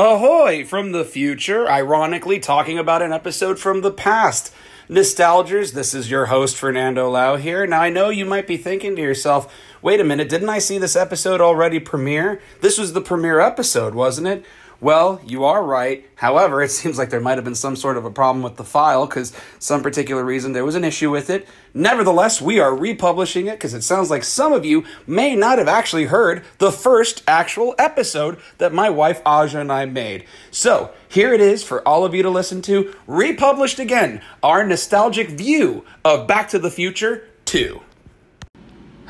Ahoy from the future, ironically talking about an episode from the past. Nostalgers, this is your host Fernando Lau here. Now I know you might be thinking to yourself, wait a minute, didn't I see this episode already premiere? This was the premiere episode, wasn't it? Well, you are right. However, it seems like there might have been some sort of a problem with the file because some particular reason there was an issue with it. Nevertheless, we are republishing it because it sounds like some of you may not have actually heard the first actual episode that my wife Aja and I made. So, here it is for all of you to listen to, republished again, our nostalgic view of Back to the Future 2.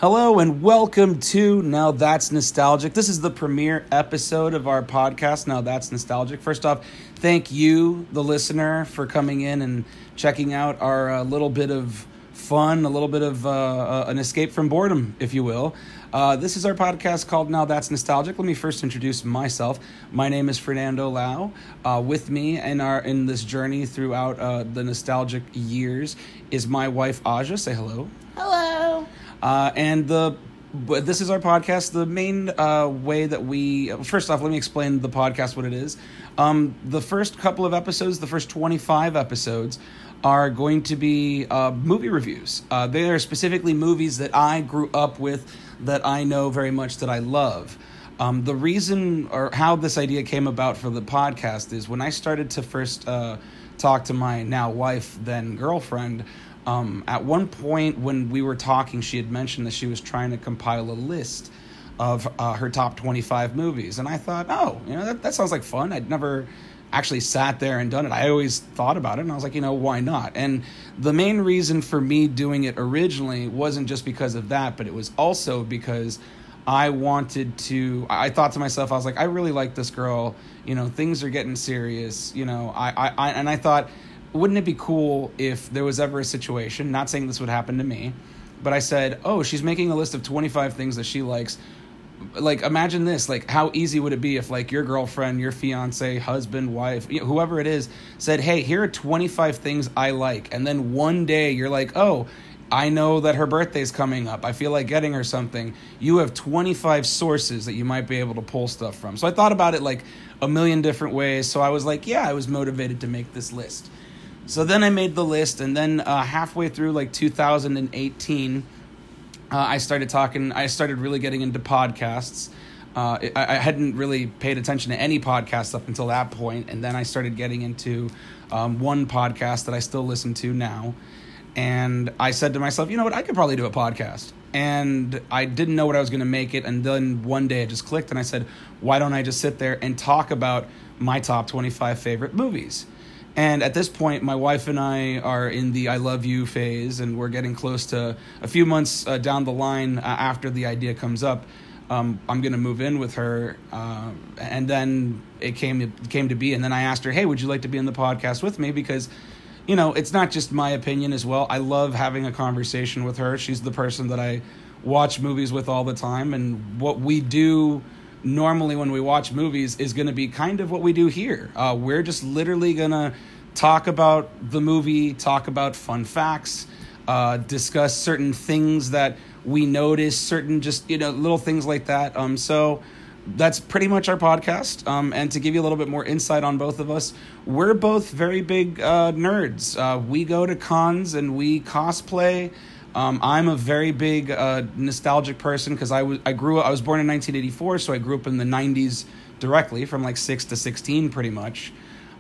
Hello and welcome to Now That's Nostalgic. This is the premiere episode of our podcast, Now That's Nostalgic. First off, thank you, the listener, for coming in and checking out our uh, little bit of fun, a little bit of uh, uh, an escape from boredom, if you will. Uh, this is our podcast called Now That's Nostalgic. Let me first introduce myself. My name is Fernando Lau. Uh, with me in our in this journey throughout uh, the nostalgic years is my wife Aja. Say hello. Hello. Uh, and the but this is our podcast. The main uh, way that we first off, let me explain the podcast what it is. Um, the first couple of episodes, the first twenty five episodes, are going to be uh, movie reviews. Uh, they are specifically movies that I grew up with, that I know very much, that I love. Um, the reason or how this idea came about for the podcast is when I started to first uh, talk to my now wife, then girlfriend. Um, at one point, when we were talking, she had mentioned that she was trying to compile a list of uh, her top 25 movies. And I thought, oh, you know, that, that sounds like fun. I'd never actually sat there and done it. I always thought about it and I was like, you know, why not? And the main reason for me doing it originally wasn't just because of that, but it was also because I wanted to I thought to myself, I was like, I really like this girl, you know, things are getting serious, you know, I, I, I and I thought wouldn't it be cool if there was ever a situation, not saying this would happen to me, but I said, "Oh, she's making a list of 25 things that she likes." Like imagine this, like how easy would it be if like your girlfriend, your fiance, husband, wife, whoever it is said, "Hey, here are 25 things I like." And then one day you're like, "Oh, I know that her birthday's coming up. I feel like getting her something. You have 25 sources that you might be able to pull stuff from. So I thought about it like a million different ways. So I was like, yeah, I was motivated to make this list. So then I made the list, and then uh, halfway through like 2018, uh, I started talking. I started really getting into podcasts. Uh, I, I, hadn't really paid attention to any podcasts up until that point, and then I started getting into um, one podcast that I still listen to now. And I said to myself, you know what, I could probably do a podcast. And I didn't know what I was going to make it. And then one day it just clicked, and I said, why don't I just sit there and talk about my top 25 favorite movies? And at this point, my wife and I are in the I love you phase, and we're getting close to a few months uh, down the line uh, after the idea comes up. Um, I'm going to move in with her. Uh, and then it came, it came to be. And then I asked her, hey, would you like to be in the podcast with me? Because, you know, it's not just my opinion as well. I love having a conversation with her. She's the person that I watch movies with all the time. And what we do normally when we watch movies is going to be kind of what we do here. Uh, we're just literally going to talk about the movie, talk about fun facts, uh, discuss certain things that we notice, certain just you know little things like that. Um, so that's pretty much our podcast. Um, and to give you a little bit more insight on both of us, we're both very big uh, nerds. Uh, we go to cons and we cosplay. Um, I'm a very big uh, nostalgic person because I was I grew up, I was born in 1984, so I grew up in the 90s directly from like six to 16, pretty much.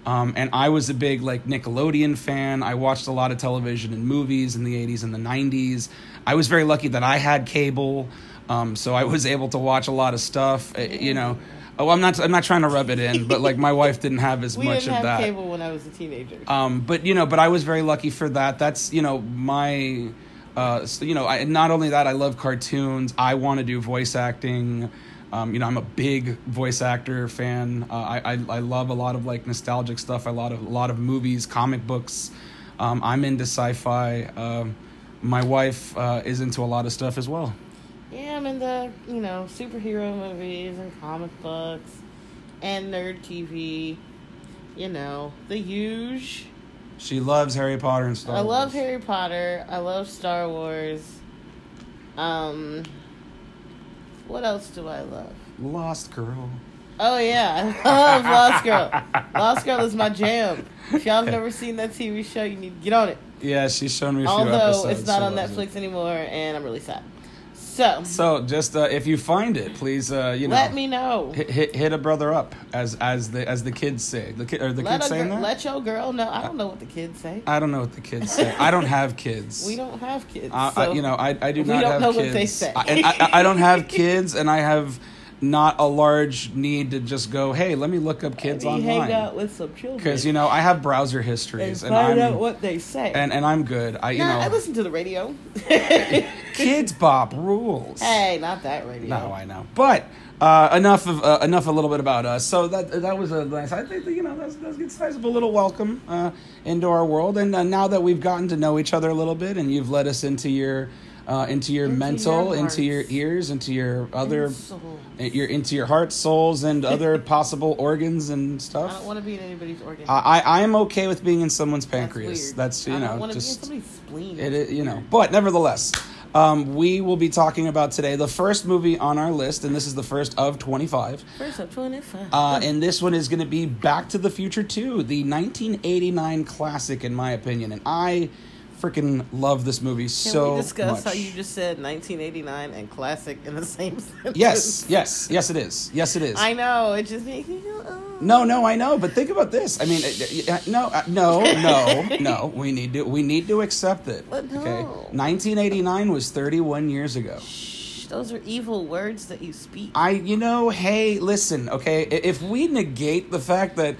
Um, and I was a big like Nickelodeon fan. I watched a lot of television and movies in the 80s and the 90s. I was very lucky that I had cable, um, so I was able to watch a lot of stuff. Uh, you know. Oh, I'm not. I'm not trying to rub it in, but like my wife didn't have as we much didn't of have that. cable when I was a teenager. Um, but you know, but I was very lucky for that. That's you know my, uh, so, you know, I, not only that, I love cartoons. I want to do voice acting. Um, you know, I'm a big voice actor fan. Uh, I, I I love a lot of like nostalgic stuff. I lot of a lot of movies, comic books. Um, I'm into sci-fi. Um, my wife uh, is into a lot of stuff as well. yeah, I'm into you know superhero movies and comic books and nerd TV. You know the huge. She loves Harry Potter and Star I love Harry Potter. I love Star Wars. Um, what else do I love? Lost Girl. Oh yeah, I love Lost Girl. Lost Girl is my jam. If y'all have never seen that TV show, you need to get on it. Yeah, she's shown me a few Although episodes. it's not on loves it. Netflix anymore, and I'm really sad. So, So just uh, if you find it, please, uh, you know, let me know. hit, hit hit a brother up, as as the as the kids say. The kid or the Let, kids saying gir- that. let your girl know. I don't know what the kids say. I don't know what the kids say. I don't have kids. We don't have kids. So I, you know, I, I do not. we don't have know kids. what they say. I, and I, I don't have kids, and I have not a large need to just go. Hey, let me look up kids we hang online out with some children because you know I have browser histories, and, find I'm out what they say. and and I'm good. I you nah, know I listen to the radio. Kidz Bop rules. hey, not that radio. No, I know. But uh, enough of uh, enough a little bit about us. So that that was a nice. I think you know that's that's a sizable little welcome uh, into our world. And uh, now that we've gotten to know each other a little bit, and you've led us into your uh, into your Into mental, your into your ears, into your other. And soul. Your into your heart, souls, and other possible organs and stuff. I don't want to be in anybody's organ. I, I am okay with being in someone's That's pancreas. weird. That's, you I know don't want to just be in somebody's spleen. it, is- you know, but nevertheless, um, we will be talking about today the first movie on our list, and this is the first of 25. First up, 25. Uh, and this one is going to be Back to the Future 2, the 1989 classic, in my opinion. And I freaking love this movie Can so we discuss much. how you just said 1989 and classic in the same sentence? yes, yes, yes, it is. Yes, it is. I know. It just makes me go, oh. No, no, I know, but think about this. I mean, uh, no, no, no, no. We need to, we need to accept it. But Okay, 1989 was 31 years ago. Shh, those are evil words that you speak. I, you know, hey, listen, okay, if we negate the fact that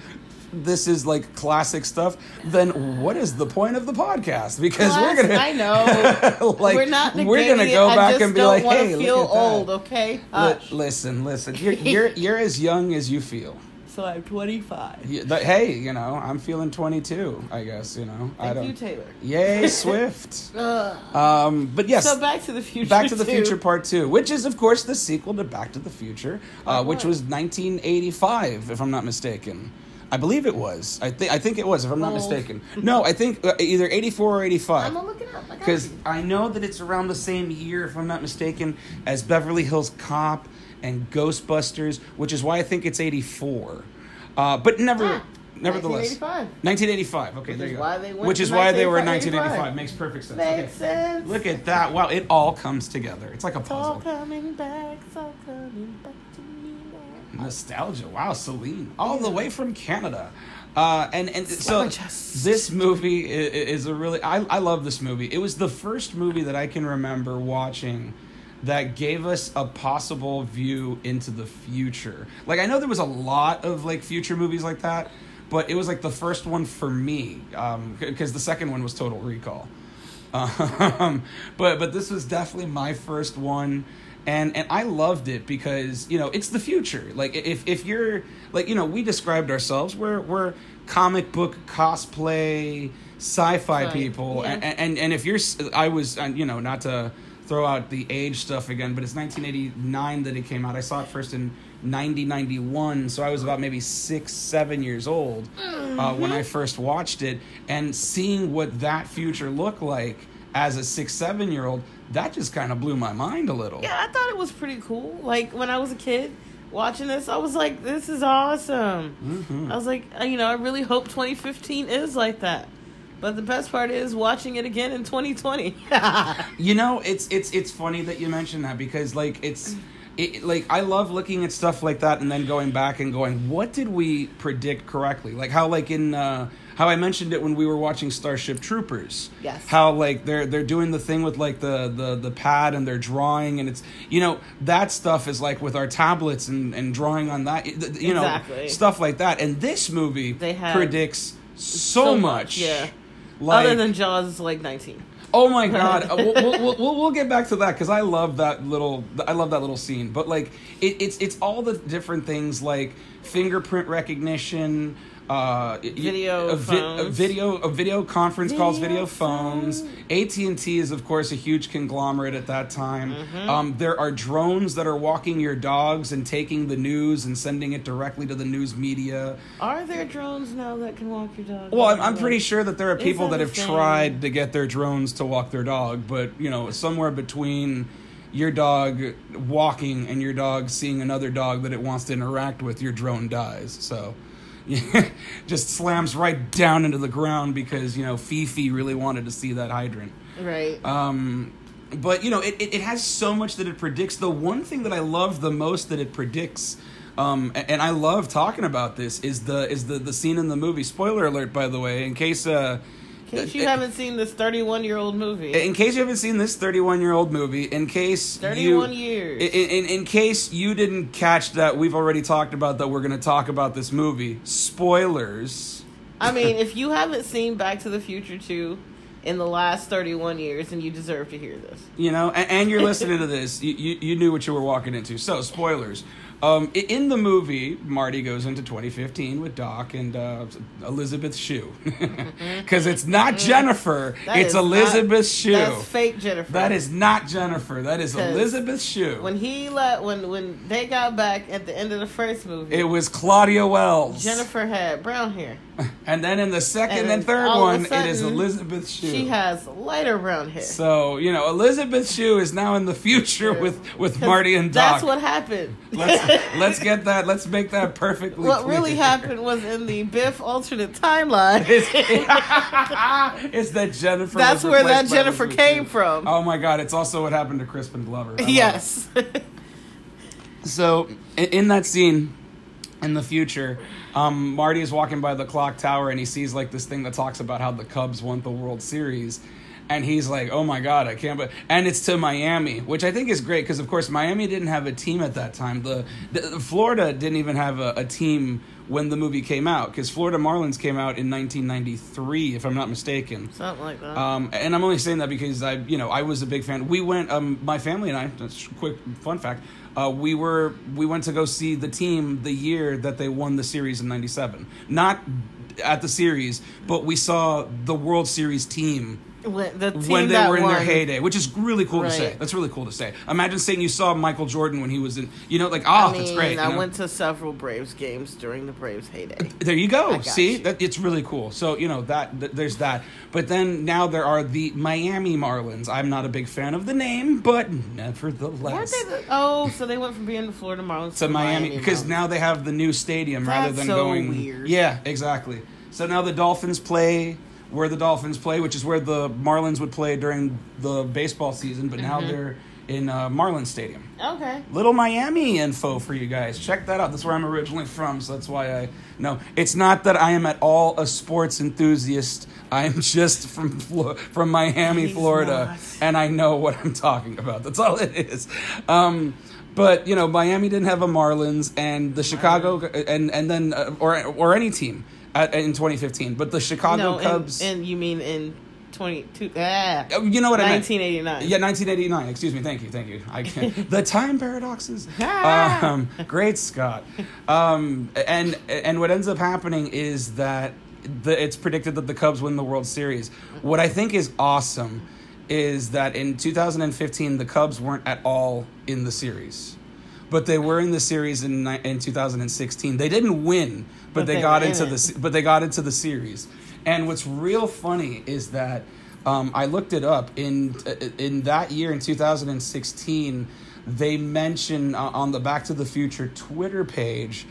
this is like classic stuff, then what is the point of the podcast? Because we're gonna, I know. like, we're not. we're gonna go it. I back just and be don't like, hey, feel old. that. Okay. Hush. listen, listen, you're you're you're as young as you feel. so I'm 25. You- the- hey, you know, I'm feeling 22. I guess you know. I Thank don't. you, Taylor. Yay, Swift. Um, but yes, So Back to the Future. Back to the too. Future Part Two, which is of course the sequel to Back to the Future, uh, which was 1985, if I'm not mistaken. I believe it was. I think I think it was, if I'm not Old. mistaken. No, I think uh, either 84 or 85. I'm gonna look it up. Because you. I know that it's around the same year, if I'm not mistaken, as Beverly Hills Cop and Ghostbusters, which is why I think it's 84. Uh, but never, Ah, nevertheless. 1985. 1985. Okay, Which there is you go. why they went which is why they were in 1985. 1985. Makes perfect sense. Makes Okay. sense. Look at that. Wow, it all comes together. It's like a It's all puzzle. coming back. It's all coming back to me now. Nostalgia. Wow, Celine. All the way from Canada. Uh, and and so this movie i- i- is a really I, I love this movie. It was the first movie that I can remember watching that gave us a possible view into the future. Like I know there was a lot of like future movies like that, but it was like the first one for me because the second one was Total Recall. Um, but but this was definitely my first one, and and I loved it because you know it's the future. Like if if you're like you know we described ourselves we're we're comic book cosplay sci-fi Right. people, Yeah. and, and and if you're I was you know not to throw out the age stuff again, but it's 1989 that it came out. I saw it first in 90 91, so I was about maybe six seven years old uh, when I first watched it, and seeing what that future looked like as a six seven year old, that just kind of blew my mind a little. Yeah, I thought it was pretty cool. Like when I was a kid watching this, I was like, "This is awesome." Mhm. I was like, uh, you know, I really hope 2015 is like that. But the best part is watching it again in 2020. You know, it's it's it's funny that you mentioned that because like it's it, like I love looking at stuff like that and then going back and going, what did we predict correctly? Like how like in uh, how I mentioned it when we were watching Starship Troopers. Yes. How like they're they're doing the thing with like the the the pad and they're drawing and it's you know that stuff is like with our tablets and and drawing on that you know Exactly. stuff like that and this movie They have predicts so, so much. yeah. Like, Other than Jaws like 19. Oh my god, Uh, we'll, we'll, we'll, we'll get back to that because I love that little I love that little scene. But like it, it's it's all the different things like fingerprint recognition, uh, Video a, vi- a video a video conference calls, Video video phones. AT and T is of course a huge conglomerate at that time. Mm-hmm. Um, there are drones that are walking your dogs and taking the news and sending it directly to the news media. Are there drones now that can walk your dog? Well, I'm, I'm pretty sure that there are people that that have tried to get their drones to walk their dog, but you know, somewhere between your dog walking and your dog seeing another dog that it wants to interact with, your drone dies. So. just slams right down into the ground because you know Fifi really wanted to see that hydrant. Right. Um, but you know, it, it, it has so much that it predicts. The one thing that I love the most that it predicts, um, and I love talking about this is the is the the scene in the movie. Spoiler alert, by the way, in case uh, in case you haven't seen this 31 year old movie. in case you haven't seen this 31 year old movie, in case 31 you, years. in, in, in case you didn't catch that, we've already talked about that. We're going to talk about this movie. Spoilers. I mean, if you haven't seen Back to the Future 2 in the last 31 years, and you deserve to hear this. You know, and, and you're listening to this, you, you, you knew what you were walking into. So, spoilers. Um, in the movie, Marty goes into 2015 with Doc and uh, Elizabeth Shue. Because it's not Jennifer, Mm-hmm. That it's Elizabeth not- Shue. That's fake Jennifer. That is not Jennifer, that is Elizabeth Shue. when he let when when they got back at the end of the first movie. it was Claudia Wells. Jennifer had brown hair. And then in the second And and, third one, a it is Elizabeth Shue. She has lighter brown hair. so, you know, Elizabeth Shue is now in the future with, with Marty and Doc. That's what happened. let's let's get that. Let's make that perfectly. what clear. really happened was in the Biff alternate timeline. is that Jennifer? That's where that Jennifer came from. Oh my God! It's also what happened to Crispin Glover. I yes. So in that scene, in the future, um, Marty is walking by the clock tower and he sees like this thing that talks about how the Cubs won the World Series. And he's like, "Oh my God, I can't!" But and it's to Miami, which I think is great because, of course, Miami didn't have a team at that time. The, the Florida didn't even have a, a team when the movie came out because Florida Marlins came out in 1993, if I'm not mistaken. Something like that. Um, and I'm only saying that because I, you know, I was a big fan. We went, um, my family and I. That's a quick fun fact. Uh, we were we went to go see the team the year that they won the series in '97. Not at the series, but we saw the World Series team when the team when they that were in their heyday, which is really cool to say. That's really cool to say. Imagine saying you saw Michael Jordan when he was in, you know, like oh, I mean, that's great. I know? went to several Braves games during the Braves heyday. Uh, there you go. See, you. that it's really cool. So you know that th- there's that. But then now there are the Miami Marlins. I'm not a big fan of the name, but nevertheless, the, oh, so they went from being the Florida Marlins to Miami because now they have the new stadium rather than so going. weird. Yeah, exactly. So now the Dolphins play where the Dolphins play, which is where the Marlins would play during the baseball season. But now Mm-hmm. they're in uh, Marlins Stadium. Okay. Little Miami info for you guys. Check that out. That's where I'm originally from, so that's why I know. It's not that I am at all a sports enthusiast. I'm just from from Miami, He's Florida, not. and I know what I'm talking about. That's all it is. Um, but you know, Miami didn't have a Marlins, and the Chicago, and and then uh, or or any team at, in 2015. But the Chicago no, Cubs. And, and you mean in 22, ah, Oh, you know what I meant. 1989. Yeah, 1989. Excuse me. Thank you. Thank you. I can the time paradoxes. Ah. um, great Scott. Um, and and what ends up happening is that the, it's predicted that the Cubs win the World Series. What I think is awesome is that in 2015 the Cubs weren't at all in the series. But they were in the series in in 2016. They didn't win, but, But they, they got into it. the but they got into the series. And what's real funny is that um, I looked it up in uh, in that year in 2016. They mention uh, on the Back to the Future Twitter page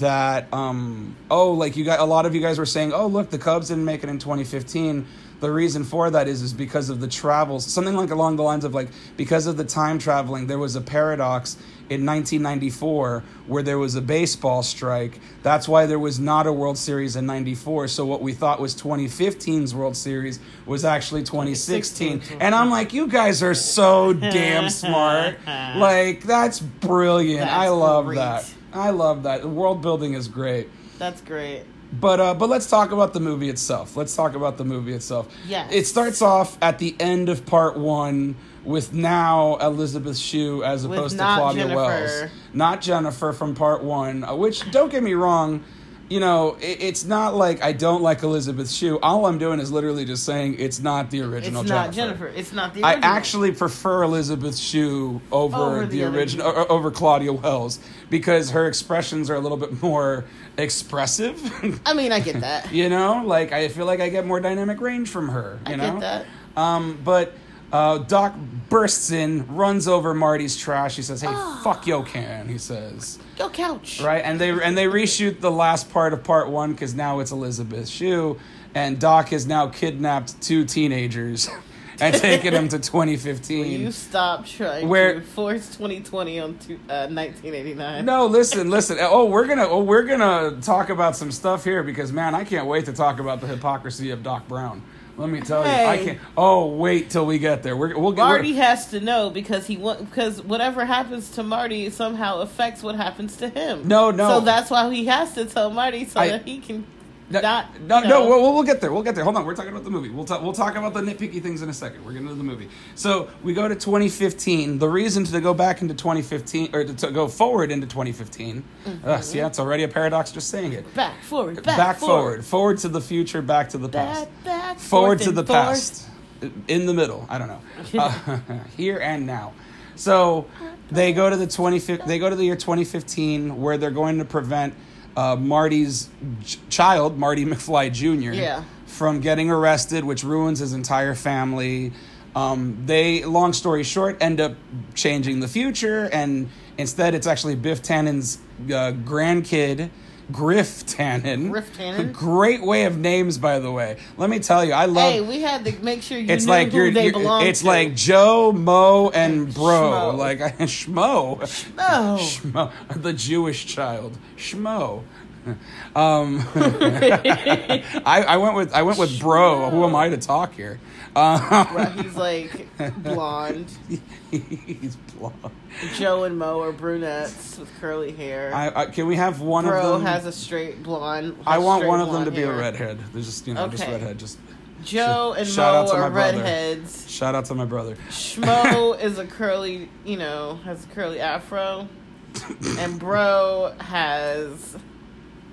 that um, oh like you got a lot of you guys were saying oh look the Cubs didn't make it in 2015 the reason for that is is because of the travels something like along the lines of like because of the time traveling there was a paradox in 1994 where there was a baseball strike that's why there was not a world series in 94 so what we thought was 2015's world series was actually 2016 and i'm like you guys are so damn smart like that's brilliant That's i love great. that i love that the world building is great That's great. but uh, but let's talk about the movie itself. Let's talk about the movie itself. Yeah. It starts off at the end of part one with now Elizabeth Shue as opposed to Claudia Jennifer. Wells, not Jennifer from part one. uh, Which don't get me wrong, you know it, it's not like I don't like Elizabeth Shue. All I'm doing is literally just saying it's not the original. It's not Jennifer. It's not the Original. I actually prefer Elizabeth Shue over, Over the, the original or, over Claudia Wells because her expressions are a little bit more expressive. I mean, I get that. you know, like I feel like I get more dynamic range from her. You I know, get that. Um, but Uh, Doc bursts in, runs over Marty's trash. He says, "Hey, Ah. fuck yo can." He says, Go couch. right, and they and they reshoot the last part of part one because now it's Elizabeth Shue, and Doc has now kidnapped two teenagers and taken them to 2015. You stop trying Where- to force 2020 on to, uh, 1989. No, listen, listen. Oh, we're gonna oh, we're gonna talk about some stuff here because man, I can't wait to talk about the hypocrisy of Doc Brown. Let me tell you, I can't. Oh, wait till we get there. We're, we'll get. Marty has to know because he wa- because whatever happens to Marty somehow affects what happens to him. No, no. So that's why he has to tell Marty so I- that he can No, not. no, you no. We'll, we'll get there. We'll get there. Hold on. We're talking about the movie. We'll talk. We'll talk about the nitpicky things in a second. We're getting to the movie. So we go to 2015. The reason to go back into 2015 or to, to go forward into 2015. Mm-hmm. Uh, see, it's already a paradox just saying it. back forward, back, Back, forward, forward, forward to the future, back to the past. back, back, forward to the forth. past in the middle i don't know uh, here and now so they go to the 20 they go to the year 2015 where they're going to prevent uh, marty's ch- child marty mcfly jr Yeah. from getting arrested which ruins his entire family um, they long story short end up changing the future and instead it's actually biff tannen's uh, grandkid griff tannen Griff Tannen? great way of names by the way let me tell you i love Hey, we had to make sure you it's knew like who you're, they belong it's to. like Joe, Mo, and Bro, Schmo. like Schmo, no. Schmo, the Jewish child, Schmo. Um, I, I went with I went with Bro. Who am I to talk here? Uh, Right, he's like blonde. he's blonde. Joe and Mo are brunettes with curly hair. I, I, can we have one Bro of them? Bro has a straight blonde. I want one of them to be a hair. redhead. There's just you know just Okay. redhead. Just Joe and Shout out Mo to my are brother. redheads. shout out to my brother. Schmo is a curly, you know, has a curly afro, and Bro has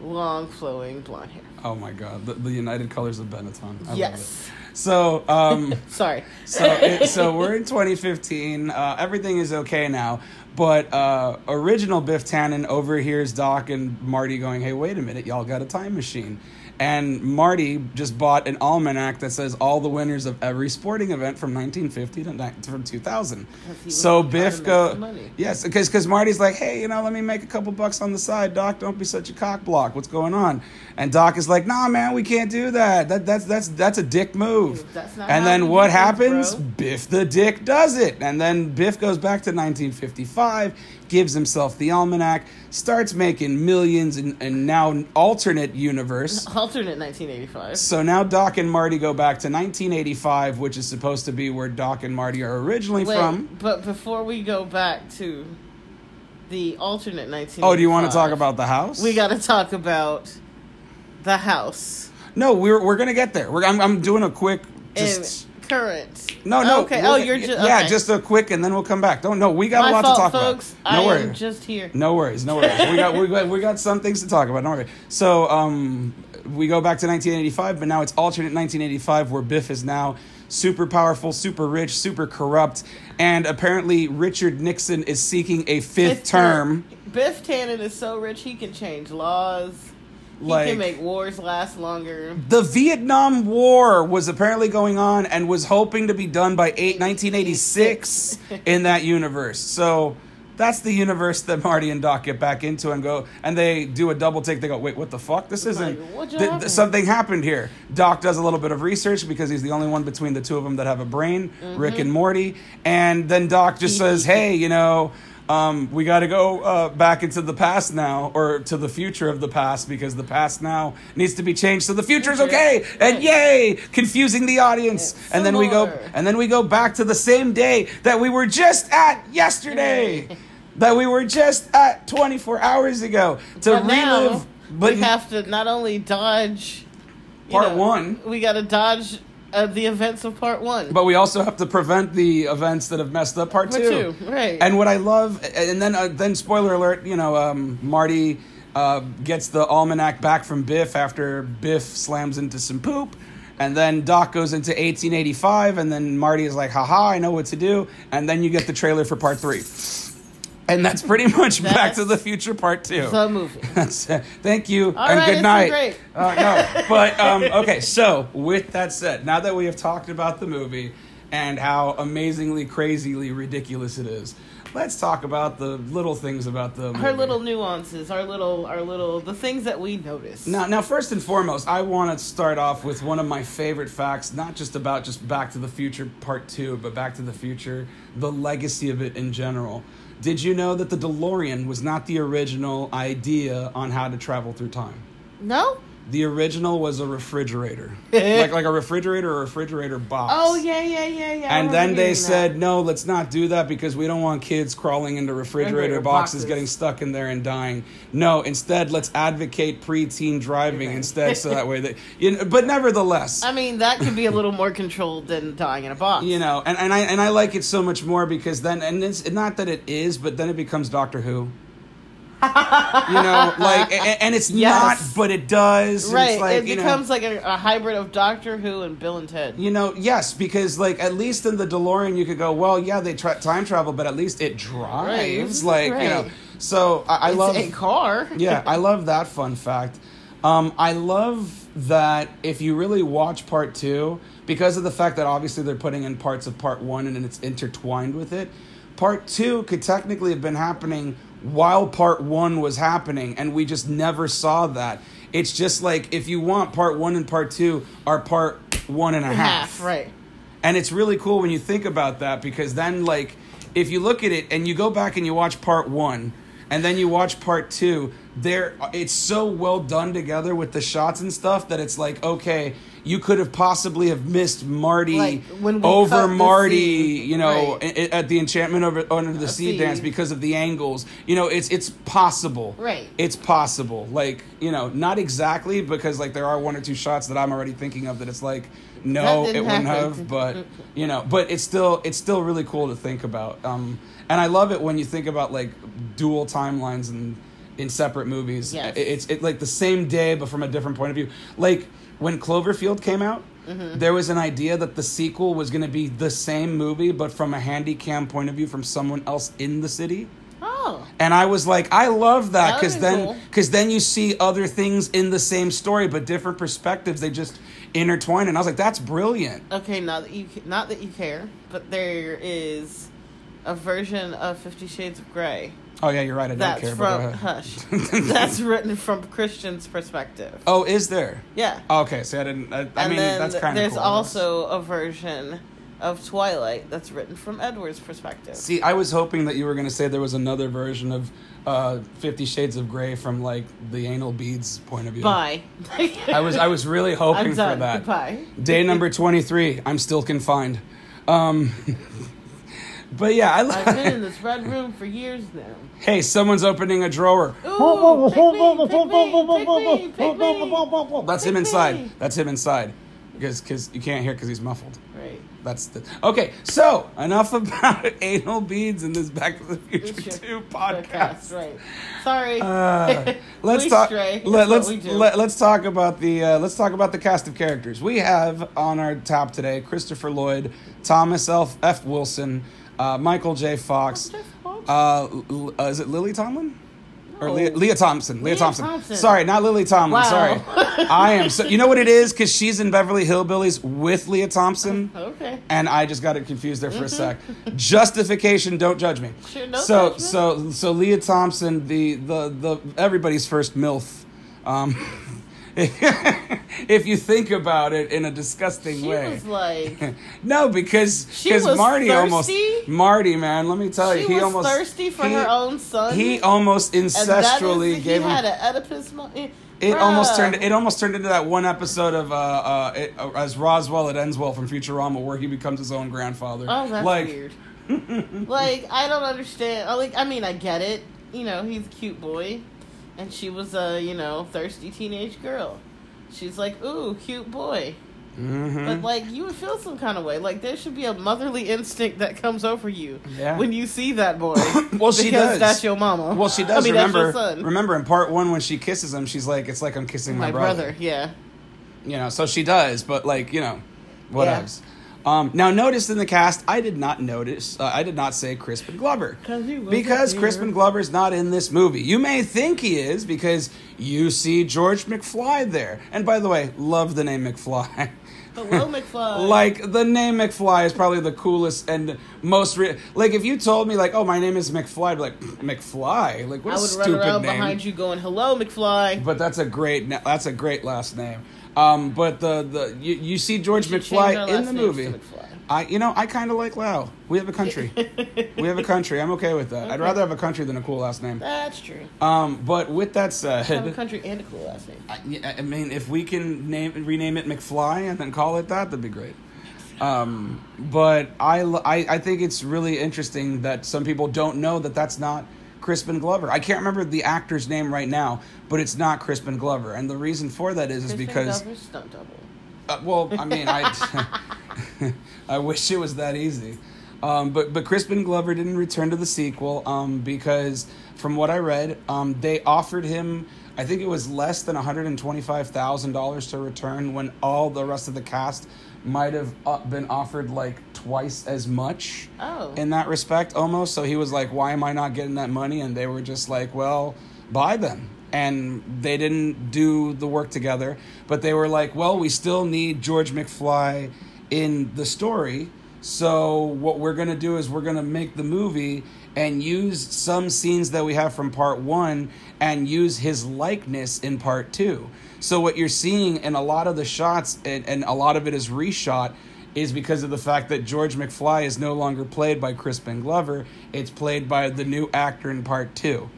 long flowing blonde hair. Oh my god, the, the United Colors of Benetton. I love yes. it. So um. Sorry. so it, so we're in 2015. Uh, everything is okay now, but uh, original Biff Tannen overhears Doc and Marty going, "Hey, wait a minute, y'all got a time machine." And Marty just bought an almanac that says all the winners of every sporting event from 1950 to ni- from 2000. So Biff go yes, because because Marty's like, hey, you know, let me make a couple bucks on the side, Doc. Don't be such a cock block. What's going on? And Doc is like, nah, man, we can't do that. That that's that's that's a dick move. That's not and then what happens? bro. Biff the Dick does it. And then Biff goes back to 1955, gives himself the almanac, starts making millions in, in now alternate universe. Alternate 1985. So now Doc and Marty go back to 1985, which is supposed to be where Doc and Marty are originally Wait, from. but before we go back to the alternate 1985. Oh, do you want to talk about the house? We got to talk about the house No, we're we're gonna get there. We're, I'm I'm doing a quick just. in current. no, no. Okay. we'll Oh, you're just yeah, okay. just a quick, and then we'll come back. Don't no, we got My a lot fault, to talk folks. about. No I worries. just here. No worries, no worries. we got we got we got some things to talk about. Don't worry. So um, we go back to 1985, but now it's alternate 1985, where Biff is now super powerful, super rich, super corrupt, and apparently Richard Nixon is seeking a fifth, term. Biff Tannen is so rich he can change laws. He Like- can make wars last longer. The Vietnam War was apparently going on and was hoping to be done by eight, 1986 in that universe. So that's the universe that Marty and Doc get back into and go, and they do a double take. They go, wait, what the fuck? This isn't. Like, th- th- something happened here. Doc does a little bit of research because he's the only one between the two of them that have a brain, Mm-hmm. Rick and Morty. And then Doc just says, hey, you know. Um, we got to go uh, back into the past now, or to the future of the past, because the past now needs to be changed. So the future is okay, and yay, confusing the audience. And then we go, and then we go back to the same day that we were just at yesterday, that we were just at 24 hours ago to But now relive. But we have to not only dodge Part one. We got to dodge uh, the events of part one. but we also have to prevent the events that have messed up part Part two. two, right. And what I love, and then uh, then spoiler alert, you know, um, Marty uh, gets the almanac back from Biff after Biff slams into some poop. And then Doc goes into 1885, and then Marty is like, haha, I know what to do. And then you get the trailer for part three. And that's pretty much Back to the Future Part Two. the movie. Thank you and right, good night. great. Uh, no, but um, okay. So with that said, now that we have talked about the movie and how amazingly, crazily ridiculous it is. Let's talk about the little things about the Our little nuances, our little, our little, the things that we notice. Now, now, first and foremost, I want to start off with one of my favorite facts, not just about just Back to the Future Part Two, but Back to the Future, the legacy of it in general. Did you know that the DeLorean was not the original idea on how to travel through time? No. The original was a refrigerator, like like a refrigerator or refrigerator box. Oh yeah, yeah, yeah, yeah. And then they said, that. no, let's not do that because we don't want kids crawling into refrigerator Refrigerator boxes, boxes. getting stuck in there and dying. No, instead, let's advocate preteen driving instead, so that way that. You know, but nevertheless, I mean, that could be a little more controlled than dying in a box. you know, and, and I and I like it so much more because then, and it's not that it is, but then it becomes Doctor Who. You know, like, and, and it's Yes. not, but it does. right. It's like, it you know, becomes like a, a hybrid of Doctor Who and Bill and Ted. You know, yes, because like at least in the DeLorean, you could go, well, yeah, they tra- time travel, but at least it drives, Right, like you know. So I, I It's love, a car. yeah, I love that fun fact. Um, I love that if you really watch part two, because of the fact that obviously they're putting in parts of part one and it's intertwined with it, part two could technically have been happening while part one was happening, and we just never saw that. It's just like if you want part one and part two are part one and a half. half. Right. And it's really cool when you think about that because then, like, if you look at it and you go back and you watch part one and then you watch part two, there it's so well done together with the shots and stuff that it's like, okay, you could have possibly have missed Marty Like, over Marty, scene, you know, right. at the enchantment over under the sea sea. dance because of the angles. You know, it's it's possible. Right. It's possible. Like, you know, not exactly because like there are one or two shots that I'm already thinking of that it's like no, it didn't wouldn't have, but you know, but it's still it's still really cool to think about. Um, and I love it when you think about like dual timelines and in separate movies. Yes. It- It's it like the same day, but from a different point of view. Like when Cloverfield came out, Mm-hmm. there was an idea that the sequel was going to be the same movie, but from a handy cam point of view from someone else in the city. Oh. And I was like, I love that because then cool. because then you see other things in the same story, but different perspectives. They just intertwine, and I was like, that's brilliant. Okay, not that you not that you care, but there is a version of Fifty Shades of Grey Oh yeah, you're right. I don't that's care. but go from ahead. Hush. that's written from Christian's perspective. Oh, is there? Yeah. Okay, see, I didn't. I, I and mean, then that's kind of there's cool. also a version of Twilight that's written from Edward's perspective. See, I was hoping that you were going to say there was another version of uh, Fifty Shades of Grey from like the anal beads point of view. Bye. I was I was really hoping I'm for done. that. Goodbye. Day number twenty three. I'm still confined. Um, but yeah, I. I've been in this red room for years now. hey, someone's opening a drawer. Ooh, pick me, pick me, pick me, pick me. That's him inside. That's him inside. Because cause you can't hear because he's muffled. Right. That's the okay. So enough about anal beads in this Back to the Future Two podcast. Podcast, right. Sorry. Uh, let's talk. Let, That's let's what we do. let, let's talk about the uh, let's talk about the cast of characters we have on our top today: Christopher Lloyd, Thomas F. F. Wilson, uh, Michael J. Fox. Uh, uh, is it Lily Tomlin? Or Lea, Lea Thompson. Lea, Lea Thompson. Thompson. Sorry, not Lily Tomlin. Wow. Sorry. I am. So, you know what it is? Because she's in Beverly Hillbillies with Lea Thompson. Okay. And I just got it confused there for a sec. Justification, don't judge me. Mm-hmm. Sure, no so judgment. so so Lea Thompson, the the the everybody's first MILF. Um, if you think about it in a disgusting She way. was like, no, because She because was Marty thirsty? almost Marty, man, let me tell she you, he was almost thirsty for he- her own son. He almost and that is, incestually he gave him had an Oedipus. mo- eh, it almost turned. It almost turned into that one episode of uh, uh, it, uh, as Roswell it ends well from Futurama, where he becomes his own grandfather. Oh, that's like, weird. like I don't understand. I Like I mean, I get it. You know, he's a cute boy, and she was a you know thirsty teenage girl. She's like, ooh, cute boy. mhm. But like, you would feel some kind of way. Like there should be a motherly instinct that comes over you Yeah. when you see that boy. Well, she does. That's your mama. Well, she does I mean, remember. That's your son. Remember in part one when she kisses him, she's like, "It's like I'm kissing my, my brother. Yeah. You know, so she does, but like you know, whatevs. Um, now, notice in the cast, I did not notice. Uh, I did not say Crispin Glover 'Cause because. Crispin Glover's not in this movie. You may think he is because you see George McFly there. And by the way, love the name McFly. Hello, McFly. like the name McFly is probably the coolest and most re- like if you told me like oh my name is McFly I'd be like McFly like what I a would run around name behind you going, "Hello, McFly." but that's a great that's a great last name um but the the you, you see George our McFly in the movie. I you know I kind of like Lao we have a country we have a country I'm okay with that I'd rather have a country than a cool last name That's true. um but with that Have a said country and a cool last name. I, I mean, if we can name rename it McFly and then call it that, that'd be great. Um, but I think it's really interesting that some people don't know that that's not Crispin Glover. I can't remember the actor's name right now, but it's not Crispin Glover, and the reason for that is is Crispin because Glover's stunt double. uh, well, I mean, I I wish it was that easy. Um, but but Crispin Glover didn't return to the sequel um, because, from what I read, um, they offered him. I think it was less than one hundred and twenty-five thousand dollars to return when all the rest of the cast might have uh, been offered like twice as much Oh. in that respect almost. So he was like, "Why am I not getting that money?" And they were just like, "Well, buy them." And they didn't do the work together, but they were like, "Well, we still need George McFly in the story." So what we're gonna do is we're gonna make the movie and use some scenes that we have from part one and use his likeness in part two. So what you're seeing in a lot of the shots and, and a lot of it is reshot is because of the fact that George McFly is no longer played by Crispin Glover. It's played by the new actor in part two.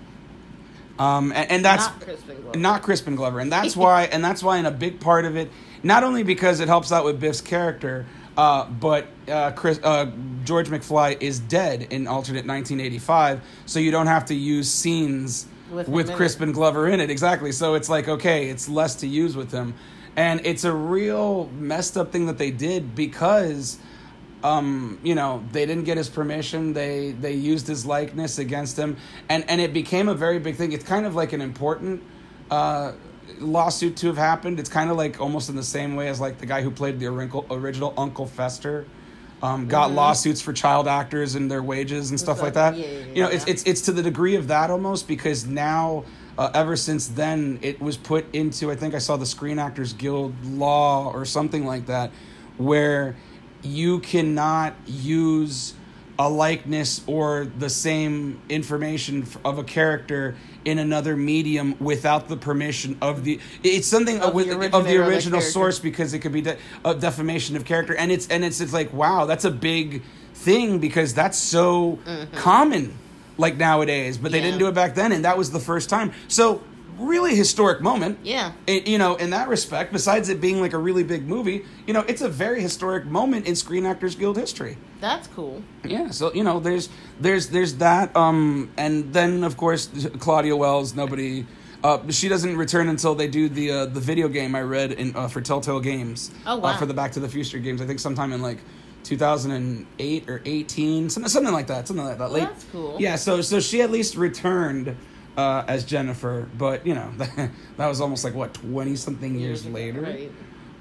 Um, and, and that's Not Crispin Glover. not Crispin Glover, and that's why, and that's why, in a big part of it, not only because it helps out with Biff's character, uh, but uh, Chris, uh, George McFly is dead in alternate 1985, so you don't have to use scenes With with, him in it. Crispin Glover in it. Exactly, so it's like okay, it's less to use with him, and it's a real messed up thing that they did because um, you know, they didn't get his permission. They they used his likeness against him, and and it became a very big thing. It's kind of like an important uh, lawsuit to have happened. It's kind of like almost in the same way as like the guy who played the original Uncle Fester. Um, got lawsuits for child actors and their wages and stuff like that. Yeah, yeah, you know, it's it's it's to the degree of that almost because now, uh, ever since then, it was put into I think I saw the Screen Actors Guild law or something like that, where you cannot use a likeness or the same information of a character in another medium without the permission of the it's something Of the with of the of the original source because it could be de- a defamation of character. And it's and it's it's like wow that's a big thing because that's so common like nowadays but they. Yeah. didn't do it back then and that was the first time so really historic moment Yeah. it- you know in that respect besides it being like a really big movie you know it's a very historic moment in screen actors guild history That's cool. yeah so you know there's there's there's that um and then of course claudia wells nobody uh, she doesn't return until they do the uh, the video game I read in uh, for Telltale Games. Oh, wow. Uh, for the Back to the Future games, I think sometime in like 2008 or 18, something, something like that, something like that. Well, Late. that's cool. Yeah, so so she at least returned uh, as Jennifer, but you know that was almost like what 20 something years ago, later. right.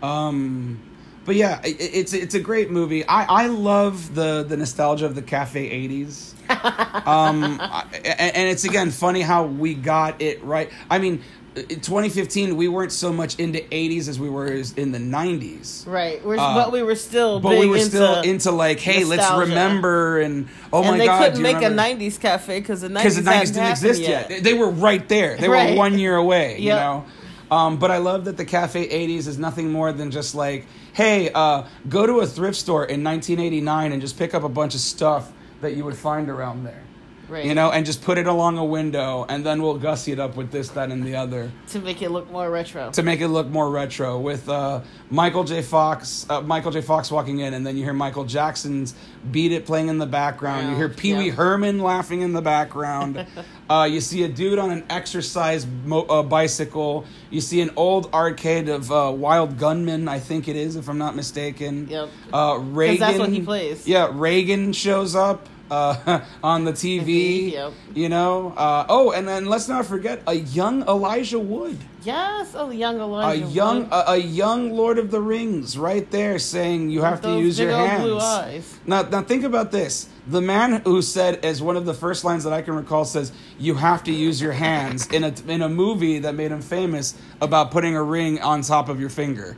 Um, but yeah, it, it's it's a great movie. I, I love the the nostalgia of the cafe eighties. um, I- and, and it's again funny how we got it right. I mean, in 2015 we weren't so much into 80s as we were in the 90s. Right. We're, Uh, but we were still But we were into, still into like, hey, let's remember and oh and my they god, they couldn't make remember? a 90s cafe because the 90s, the 90s didn't exist yet. They- They were right there. They Right. were one year away. You know. Um, but I love that the Cafe 80s is nothing more than just like, hey, uh, go to a thrift store in 1989 and just pick up a bunch of stuff that you would find around there. Right. You know, and just put it along a window, and then we'll gussy it up with this, that, and the other To make it look more retro. to make it look more retro. With uh, Michael J. Fox, uh, Michael J. Fox walking in, and then you hear Michael Jackson's "Beat It" playing in the background. You hear Pee Wee. Herman laughing in the background. uh, you see a dude on an exercise mo- uh, bicycle. You see an old arcade of uh, Wild Gunman, I think it is, if I'm not mistaken. Yep. Uh, Reagan. that's what he plays. Yeah, Reagan shows up. Uh, on the TV, TV, yep. you know. Uh, oh, and then let's not forget a young Elijah Wood yes, a young a young Wood. a, a young Lord of the Rings right there saying you have to use your hands. Now, now think about this. The man who said, as one of the first lines that I can recall, says, "You have to use your hands" in a in a movie that made him famous about putting a ring on top of your finger.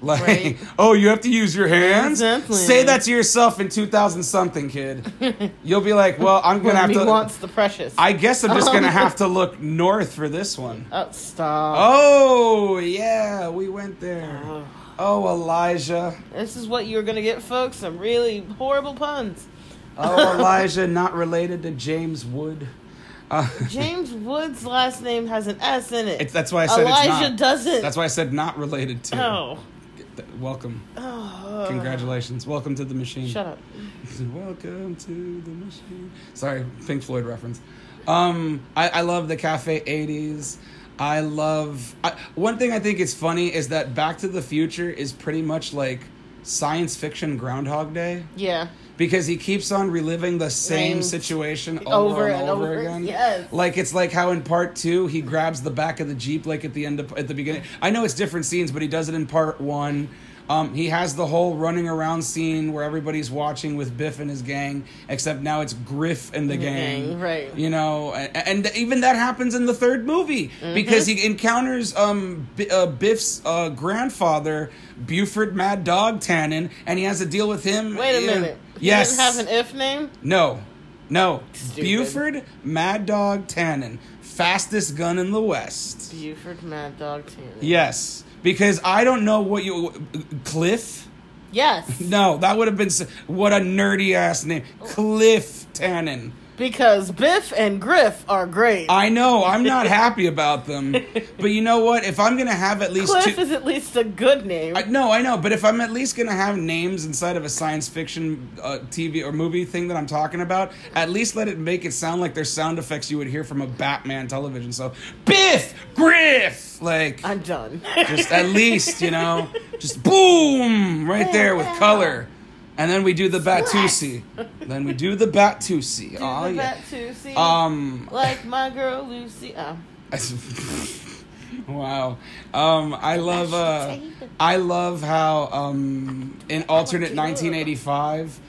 Like, Right. oh, you have to use your hands. Exactly. Say that to yourself in 2000 something, kid. You'll be like, well, I'm gonna have he to. wants the precious. I guess I'm just gonna have to look north for this one. oh, stop. Oh yeah, we went there. Oh. Oh Elijah. This is what you're gonna get, folks. Some really horrible puns. Oh Elijah, not related to James Wood. Uh, James Wood's last name has an S in it. it's, that's why I said Elijah it's not. doesn't. That's why I said not related to. Oh. Welcome. oh. Congratulations. Welcome to the machine. Shut up. Welcome to the machine. Sorry, Pink Floyd reference. Um, I, I love the Cafe 80s. I love. I, one thing I think is funny is that Back to the Future is pretty much like science fiction Groundhog Day Yeah. Because he keeps on reliving the same Same situation over, and, over, again. Yes. Like it's like how in part two he grabs the back of the jeep like at the end of at the beginning. I know it's different scenes, but he does it in part one. Um, he has the whole running around scene where everybody's watching with Biff and his gang, except now it's Griff and the gang. gang, right. You know, and, and even that happens in the third movie Mm-hmm. because he encounters um, B- uh, Biff's uh, grandfather, Buford Mad Dog Tannen, and he has to deal with him. Wait a minute. Yes. didn't have an if name? No, no. Stupid. Buford Mad Dog Tannen, fastest gun in the West. Buford Mad Dog Tanner. Yes, because I don't know what you Cliff. Yes. No, that would have been what a nerdy ass name, oh. Cliff Tannen. Because Biff and Griff are great. I know I'm not happy about them, but you know what? If I'm gonna have at least Cliff two, is at least a good name. I, no, I know, but if I'm at least gonna have names inside of a science fiction uh, TV or movie thing that I'm talking about, at least let it make it sound like there's sound effects you would hear from a Batman television. So Biff, Griff, like I'm done. just at least you know, just boom right there with color, and then we do the Batusi. Then we do the Batusi. Do Oh the yeah. bat too, see? Um. like my girl Lucy. Oh. wow. Um, I love uh, I love how um, in alternate 1985,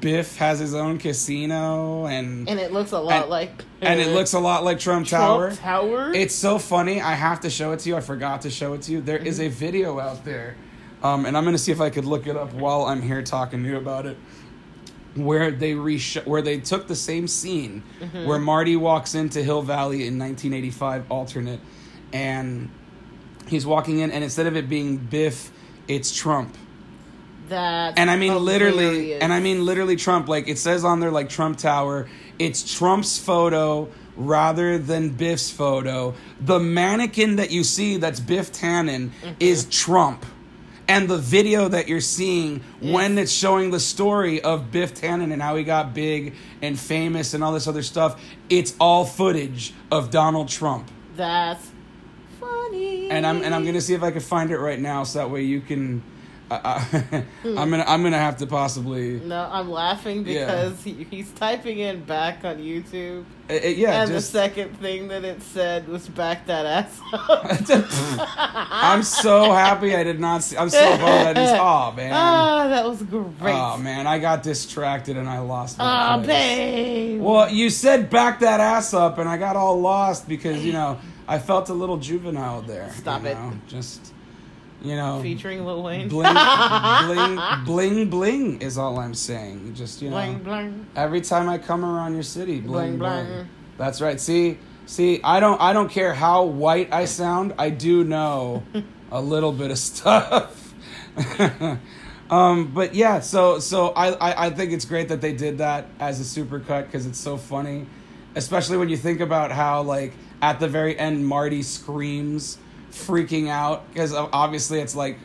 Biff has his own casino and And it looks a lot And- like. and it looks a lot like Trump, Tower. Trump Tower. It's so funny. I have to show it to you. I forgot to show it to you. There is a video out there, um, and I'm gonna see if I could look it up while I'm here talking to you about it. Where they resh- where they took the same scene where Marty walks into Hill Valley in 1985 alternate, and he's walking in, and instead of it being Biff, it's Trump that. and I mean literally, and I mean literally Trump. Like it says on there, like Trump Tower. It's Trump's photo rather than Biff's photo. The mannequin that you see, that's Biff Tannen, is Trump. And the video that you're seeing when it's showing the story of Biff Tannen and how he got big and famous and all this other stuff, it's all footage of Donald Trump. That's funny. And I'm and I'm gonna see if I can find it right now, so that way you can. Uh, I'm gonna I'm gonna have to possibly No, I'm laughing Yeah. because he, he's typing in back on YouTube, Uh, uh, yeah, and just the second thing that it said was back that ass up. I'm so happy I did not see. I'm so bummed that he's. Oh man. Ah, that was great. Oh man, I got distracted and I lost. my Ah, place. babe. Well, you said back that ass up, and I got all lost because you know I felt a little juvenile there. Stop it. know, Just you know, Featuring Lil Wayne. bling, bling, bling, bling is all I'm saying. Just you know, bling, bling. every time I come around your city, bling, Bling, bling. That's right. See, see, I don't, I don't care how white I sound. I do know a little bit of stuff. um, but yeah, so, so I, I, I think it's great that they did that as a supercut because it's so funny, especially when you think about how like at the very end Marty screams freaking out because obviously it's like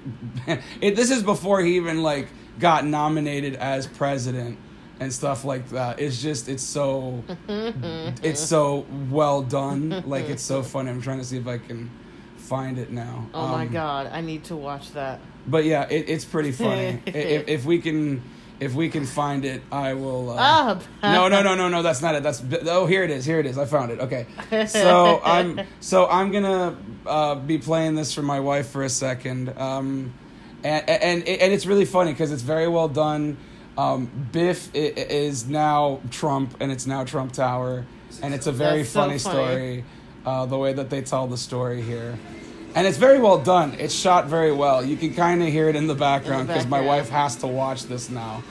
it, this is before he even like got nominated as president and stuff like that. It's just it's so it's so well done. Like it's so funny. I'm trying to see if i can find it now. Oh my Um, god, I need to watch that. but yeah it, it's pretty funny. If, if we can if we can find it i will uh, no, no, no, no, no. That's not it. That's oh, here it is. Here it is. I found it. Okay, so I'm so I'm gonna uh, be playing this for my wife for a second, um, and and and it's really funny because it's very well done. Um, Biff is now Trump, and it's now Trump Tower, and it's a very That's so funny funny. story. Uh, the way that they tell the story here. And it's very well done. It's shot very well. You can kind of hear it in the background because my wife has to watch this now.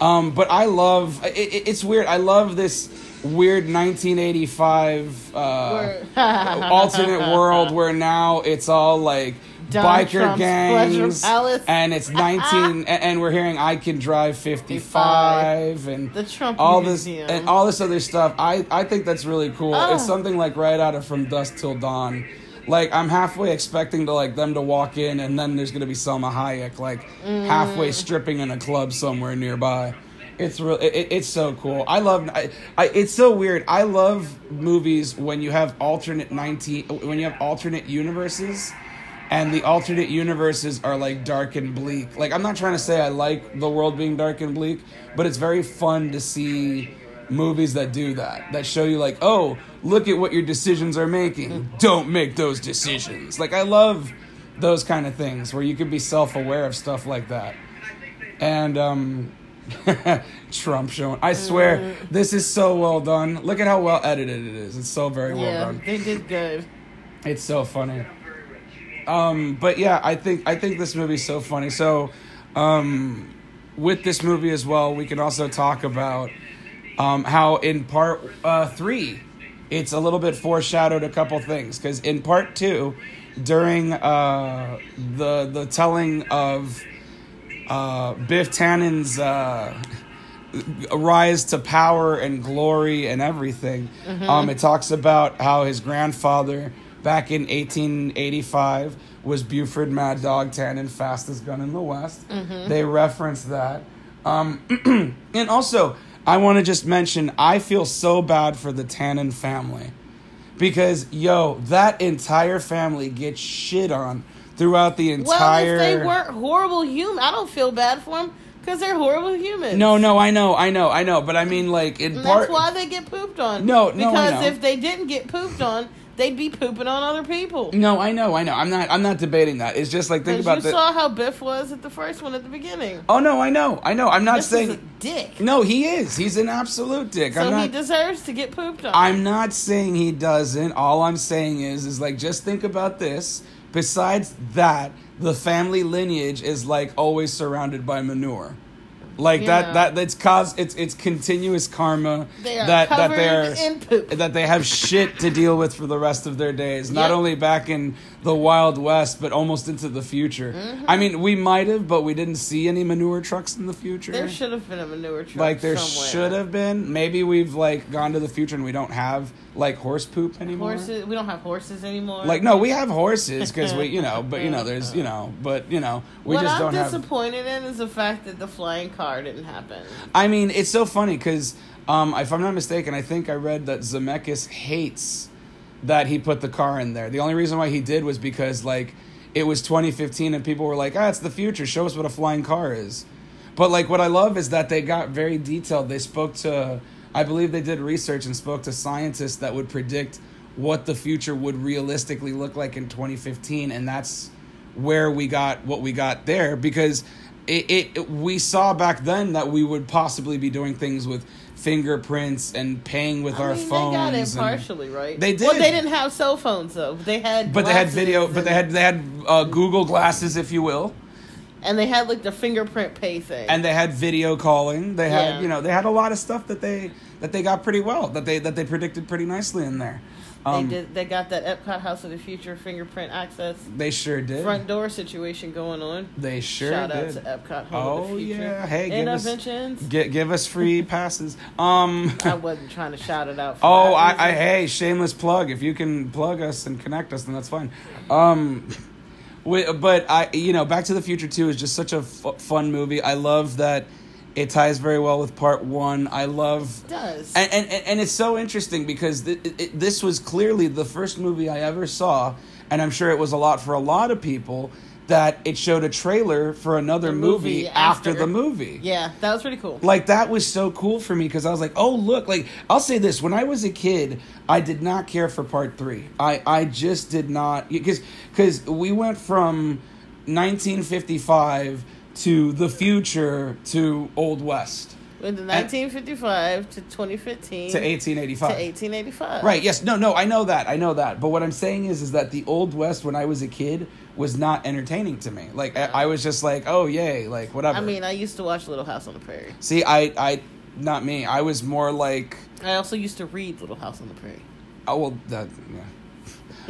Um, but I love it, it- it's weird. I love this weird 1985 uh, alternate world where now it's all like Donald biker Trump's gangs and it's 19 a- and we're hearing I can drive 55 and The Trump all this and all this other stuff. I I think that's really cool. Oh. It's something like right out of From Dusk Till Dawn. Like I'm halfway expecting to like them to walk in and then there's gonna be Salma Hayek like halfway Mm. stripping in a club somewhere nearby. It's real. It- it's so cool. I love. I, I. It's so weird. I love movies when you have alternate nineteen. When you have alternate universes, and the alternate universes are like dark and bleak. Like I'm not trying to say I like the world being dark and bleak, but it's very fun to see movies that do that. That show you like, oh, look at what your decisions are making. Don't make those decisions. Like I love those kind of things where you can be self-aware of stuff like that. And um Trump showing. I swear, this is so well done. Look at how well edited it is. It's so very well yeah, done. they did good. It's so funny. Um, but yeah, I think I think this movie's so funny. So, um, with this movie as well, we can also talk about um, how in part uh, three, it's a little bit foreshadowed a couple things because in part two, during uh, the the telling of uh, Biff Tannen's uh, rise to power and glory and everything. Um, it talks about how his grandfather back in 1885 was Buford Mad Dog Tannen, fastest gun in the West. They reference that. Um, and also, I want to just mention I feel so bad for the Tannen family because yo, that entire family gets shit on throughout the entire. Well, if they weren't horrible human, I don't feel bad for them because they're horrible humans. No, no, I know, I know, I know, but I mean, like in part. that's why they get pooped on. No, no, because if they didn't get pooped on, they'd be pooping on other people. No, I know, I know. I'm not. I'm not debating that. It's just like think about you the. saw how Biff was at the first one at the beginning. oh no, I know, I know. I'm not Biff saying. is a dick. No, he is. He's an absolute dick. so I'm he deserves to get pooped on. I'm not saying he doesn't. All I'm saying is, is like just think about this. Besides that, the family lineage is like always surrounded by manure. Like Yeah. that. That that's cause it's it's continuous karma. They that that they're that they have shit to deal with for the rest of their days. Not only back in the Wild West, but almost into the future. Mm-hmm. I mean, we might have, but we didn't see any manure trucks in the future. there should have been a manure truck. like there somewhere. should have been. Maybe we've like gone to the future and we don't have like horse poop anymore. horses. We don't have horses anymore. Like no, we have horses because we, you know, but you know, there's, you know, but you know, we what just I'm don't have. disappointed in is the fact that the flying car didn't happen. I mean, it's so funny because, um, if I'm not mistaken, I think I read that Zemeckis hates that he put the car in there. The only reason why he did was because like it was 2015 and people were like, "Ah, it's the future. Show us what a flying car is." But like, what I love is that they got very detailed. They spoke to, I believe they did research and spoke to scientists that would predict what the future would realistically look like in 2015, and that's where we got what we got there because it, it, it- we saw back then that we would possibly be doing things with fingerprints and paying with I our mean, phones. They got it partially right. They did. Well, they didn't have cell phones though. They had. but they had video. But they had they had uh, Google glasses, if you will, and they had like the fingerprint pay thing. and they had video calling. They had Yeah. you know they had a lot of stuff that they that they got pretty well that they that they predicted pretty nicely in there. Um, they did. They got that Epcot House of the Future fingerprint access They sure did. front door situation going on. They sure Shout did. out to Epcot Home Oh, of the Future. yeah. Hey, give us- Innoventions. Give us free passes. Um. I wasn't trying to shout it out. For Oh, I, I hey, shameless plug. If you can plug us and connect us, then that's fine. Um, but I, you know, Back to the Future Two is just such a f- fun movie. I love that it ties very well with Part One. I love It does. and, and, and it's so interesting because th- it, this was clearly the first movie I ever saw, and I'm sure it was a lot for a lot of people that it showed a trailer for another The movie, movie after. after. the movie. yeah, that was pretty cool. Like that was so cool for me because I was like, oh look, like I'll say this: when I was a kid, I did not care for Part Three. I I just did not because because we went from 1955 to the future to Old West. In the 1955 to 2015 to 1885. to 1885. Right. Yes. No. No. I know that. I know that. But what I'm saying is, is that the old west when I was a kid was not entertaining to me. Like I, I was just like, oh yay, like whatever. I mean, I used to watch Little House on the Prairie. see, I, I, not me. I was more like, I also used to read Little House on the Prairie. oh well, that yeah.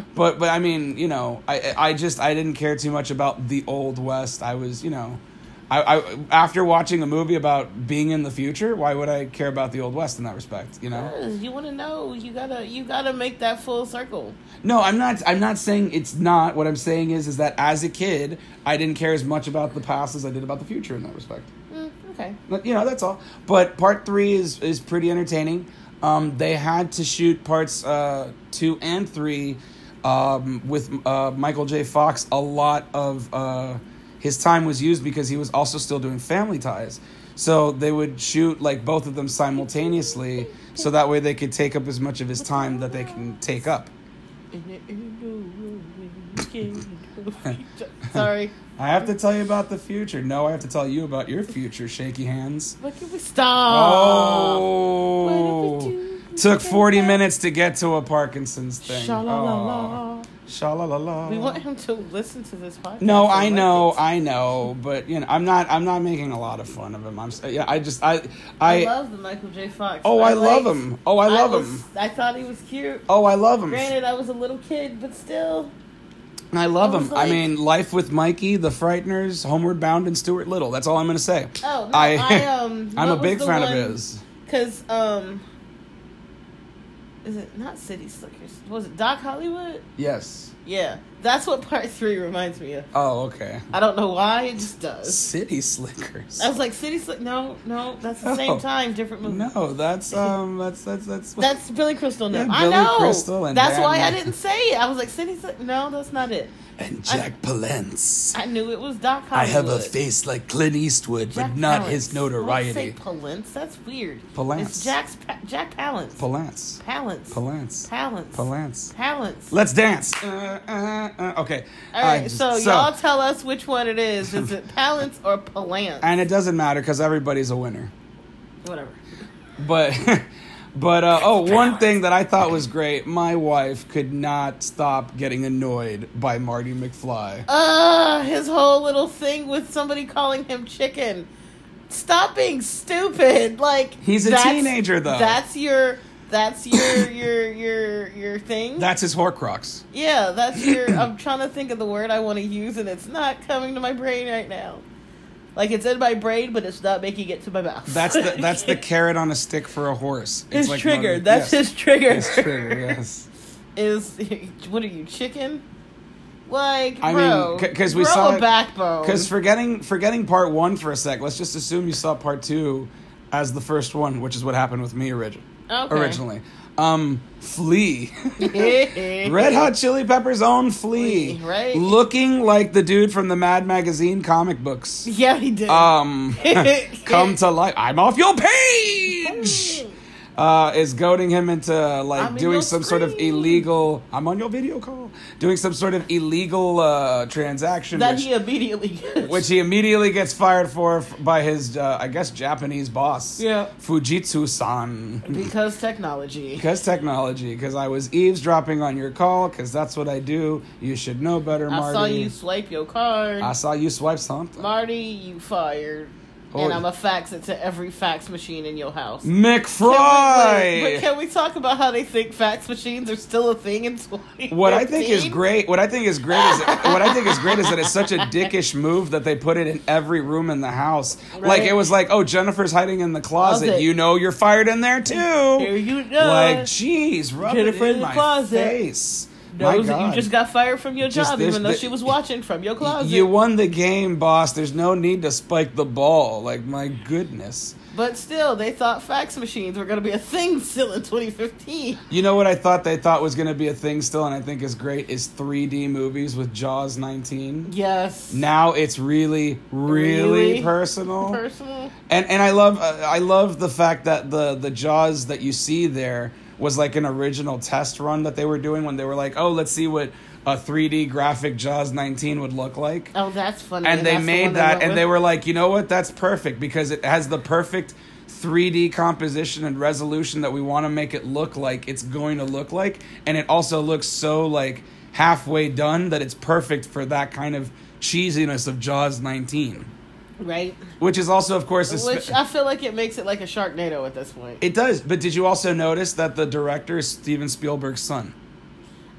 But but I mean, you know, I I just I didn't care too much about the old west. I was, you know. I, I after watching a movie about being in the future, why would I care about the old west in that respect? You know, You want to know? You gotta you gotta make that full circle. No, I'm not. I'm not saying it's not. What I'm saying is, is that as a kid, I didn't care as much about the past as I did about the future in that respect. Mm, okay. But, You know, that's all. But part three is is pretty entertaining. Um, they had to shoot parts uh, two and three um, with uh, Michael J. Fox. A lot of uh, his time was used because he was also still doing Family Ties. So they would shoot like both of them simultaneously, so that way they could take up as much of his time that they can take up. Sorry. I have to tell you about the future. No, I have to tell you about your future, shaky hands. What can we stop? Oh, What did we do took 40 minutes to get to a Parkinson's thing. Sha-la-la-la. Oh, Sha-la-la-la. We want him to listen to this podcast. No, I know, it. I know, but you know, I'm not. I'm not making a lot of fun of him. I'm. Yeah, I just. I. I, I. love the Michael J. Fox. oh, I, love liked- him. Oh, I love was- him. I thought he was cute. Oh, I love him. Granted, I was a little kid, but still. I love I him. I mean, Life with Mikey, The Frighteners, Homeward Bound, and Stuart Little. That's all I'm going to say. Oh no, I- I, um. I'm a big fan of his. Cause um. Is it not City Slickers? Was it Doc Hollywood? Yes. Yeah, that's what part three reminds me of. Oh, okay. I don't know why, it just does. City Slickers. I was like, City Slick. No, no, that's the No. same time, different movie. No, that's um, that's that's that's. That's Billy Crystal. No, Yeah, I Billy know. Crystal and that's Dan why I didn't say it. I was like, City Slick. No, that's not it. and Jack Palance. I knew it was Doc Hollywood. I have a face like Clint Eastwood, Jack but not Palance. his Don't say notoriety. Palance. That's weird. Palance. It's Jack's pa- Jack Palance. Palance. Palance. Palance. Palance. Palance. Palance. Let's dance. Uh, uh, uh, okay. All right, Uh, so, y'all tell us which one it is. Is it Palance or Palance? and it doesn't matter because everybody's a winner. Whatever. But, but uh, oh, one thing that I thought was great. My wife could not stop getting annoyed by Marty McFly. Uh, his whole little thing with somebody calling him chicken. Stop being stupid. Like He's a teenager, though. That's your that's your your your your thing. That's his Horcrux. yeah, that's your. I'm trying to think of the word I want to use, and it's not coming to my brain right now. Like it's in my brain, but it's not making it to my mouth. That's the that's the carrot on a stick for a horse. It's his like trigger. That's yes. his trigger. His trigger. Yes. Is what are you chicken? Like, I bro, mean, c- 'cause we saw a backbone. Because forgetting forgetting part one for a sec, let's just assume you saw part two as the first one, which is what happened with me origi- Okay. originally. Um, Flea, Red Hot Chili Peppers' own Flea, Flea, right. Looking like the dude from the Mad Magazine comic books. Yeah, he did. Um, come to life. I'm off your page. Uh, is goading him into like I'm doing some sort of illegal. I'm on your video call. Doing some sort of illegal uh, transaction. that which- he immediately gets. which he immediately gets fired for by his, uh, I guess, Japanese boss. Yeah. Fujitsu-san. because technology. Because technology. Because I was eavesdropping on your call. Because that's what I do. You should know better, I Marty. saw you swipe your card. I saw you swipe something. Marty, you fired. Oh. And I'm to fax it to every fax machine in your house. McFry. But can we talk about how they think fax machines are still a thing in 2015? What I think is great, what I think is great is what I think is great is that it's such a dickish move that they put it in every room in the house. Like it was like, oh, Jennifer's hiding in the closet. Closet. You know, you're fired in there too. Here you go. Like, jeez, rub Jennifer it in in the my closet. face. Knows that you just got fired from your job, this- even though the- she was watching from your closet. You won the game, boss. There's no need to spike the ball. Like, my goodness. But still, they thought fax machines were going to be a thing still in 2015. You know what I thought they thought was going to be a thing still, and I think is great is 3D movies with Jaws 19. Yes. Now it's really, really, Really? personal. Personal. and and I love uh, I love the fact that the the Jaws that you see there was like an original test run that they were doing when they were like, oh, let's see what a 3D graphic Jaws 19 would look like. Oh, that's funny. and they the made one that went and with. they were like you know what that's perfect because it has the perfect 3D composition and resolution that we want to make it look like it's going to look like, and it also looks so like halfway done that it's perfect for that kind of cheesiness of Jaws 19, Right. which is also, of course, spe- Which I feel like it makes it like a Sharknado at this point. it does. But did you also notice that the director is Steven Spielberg's son?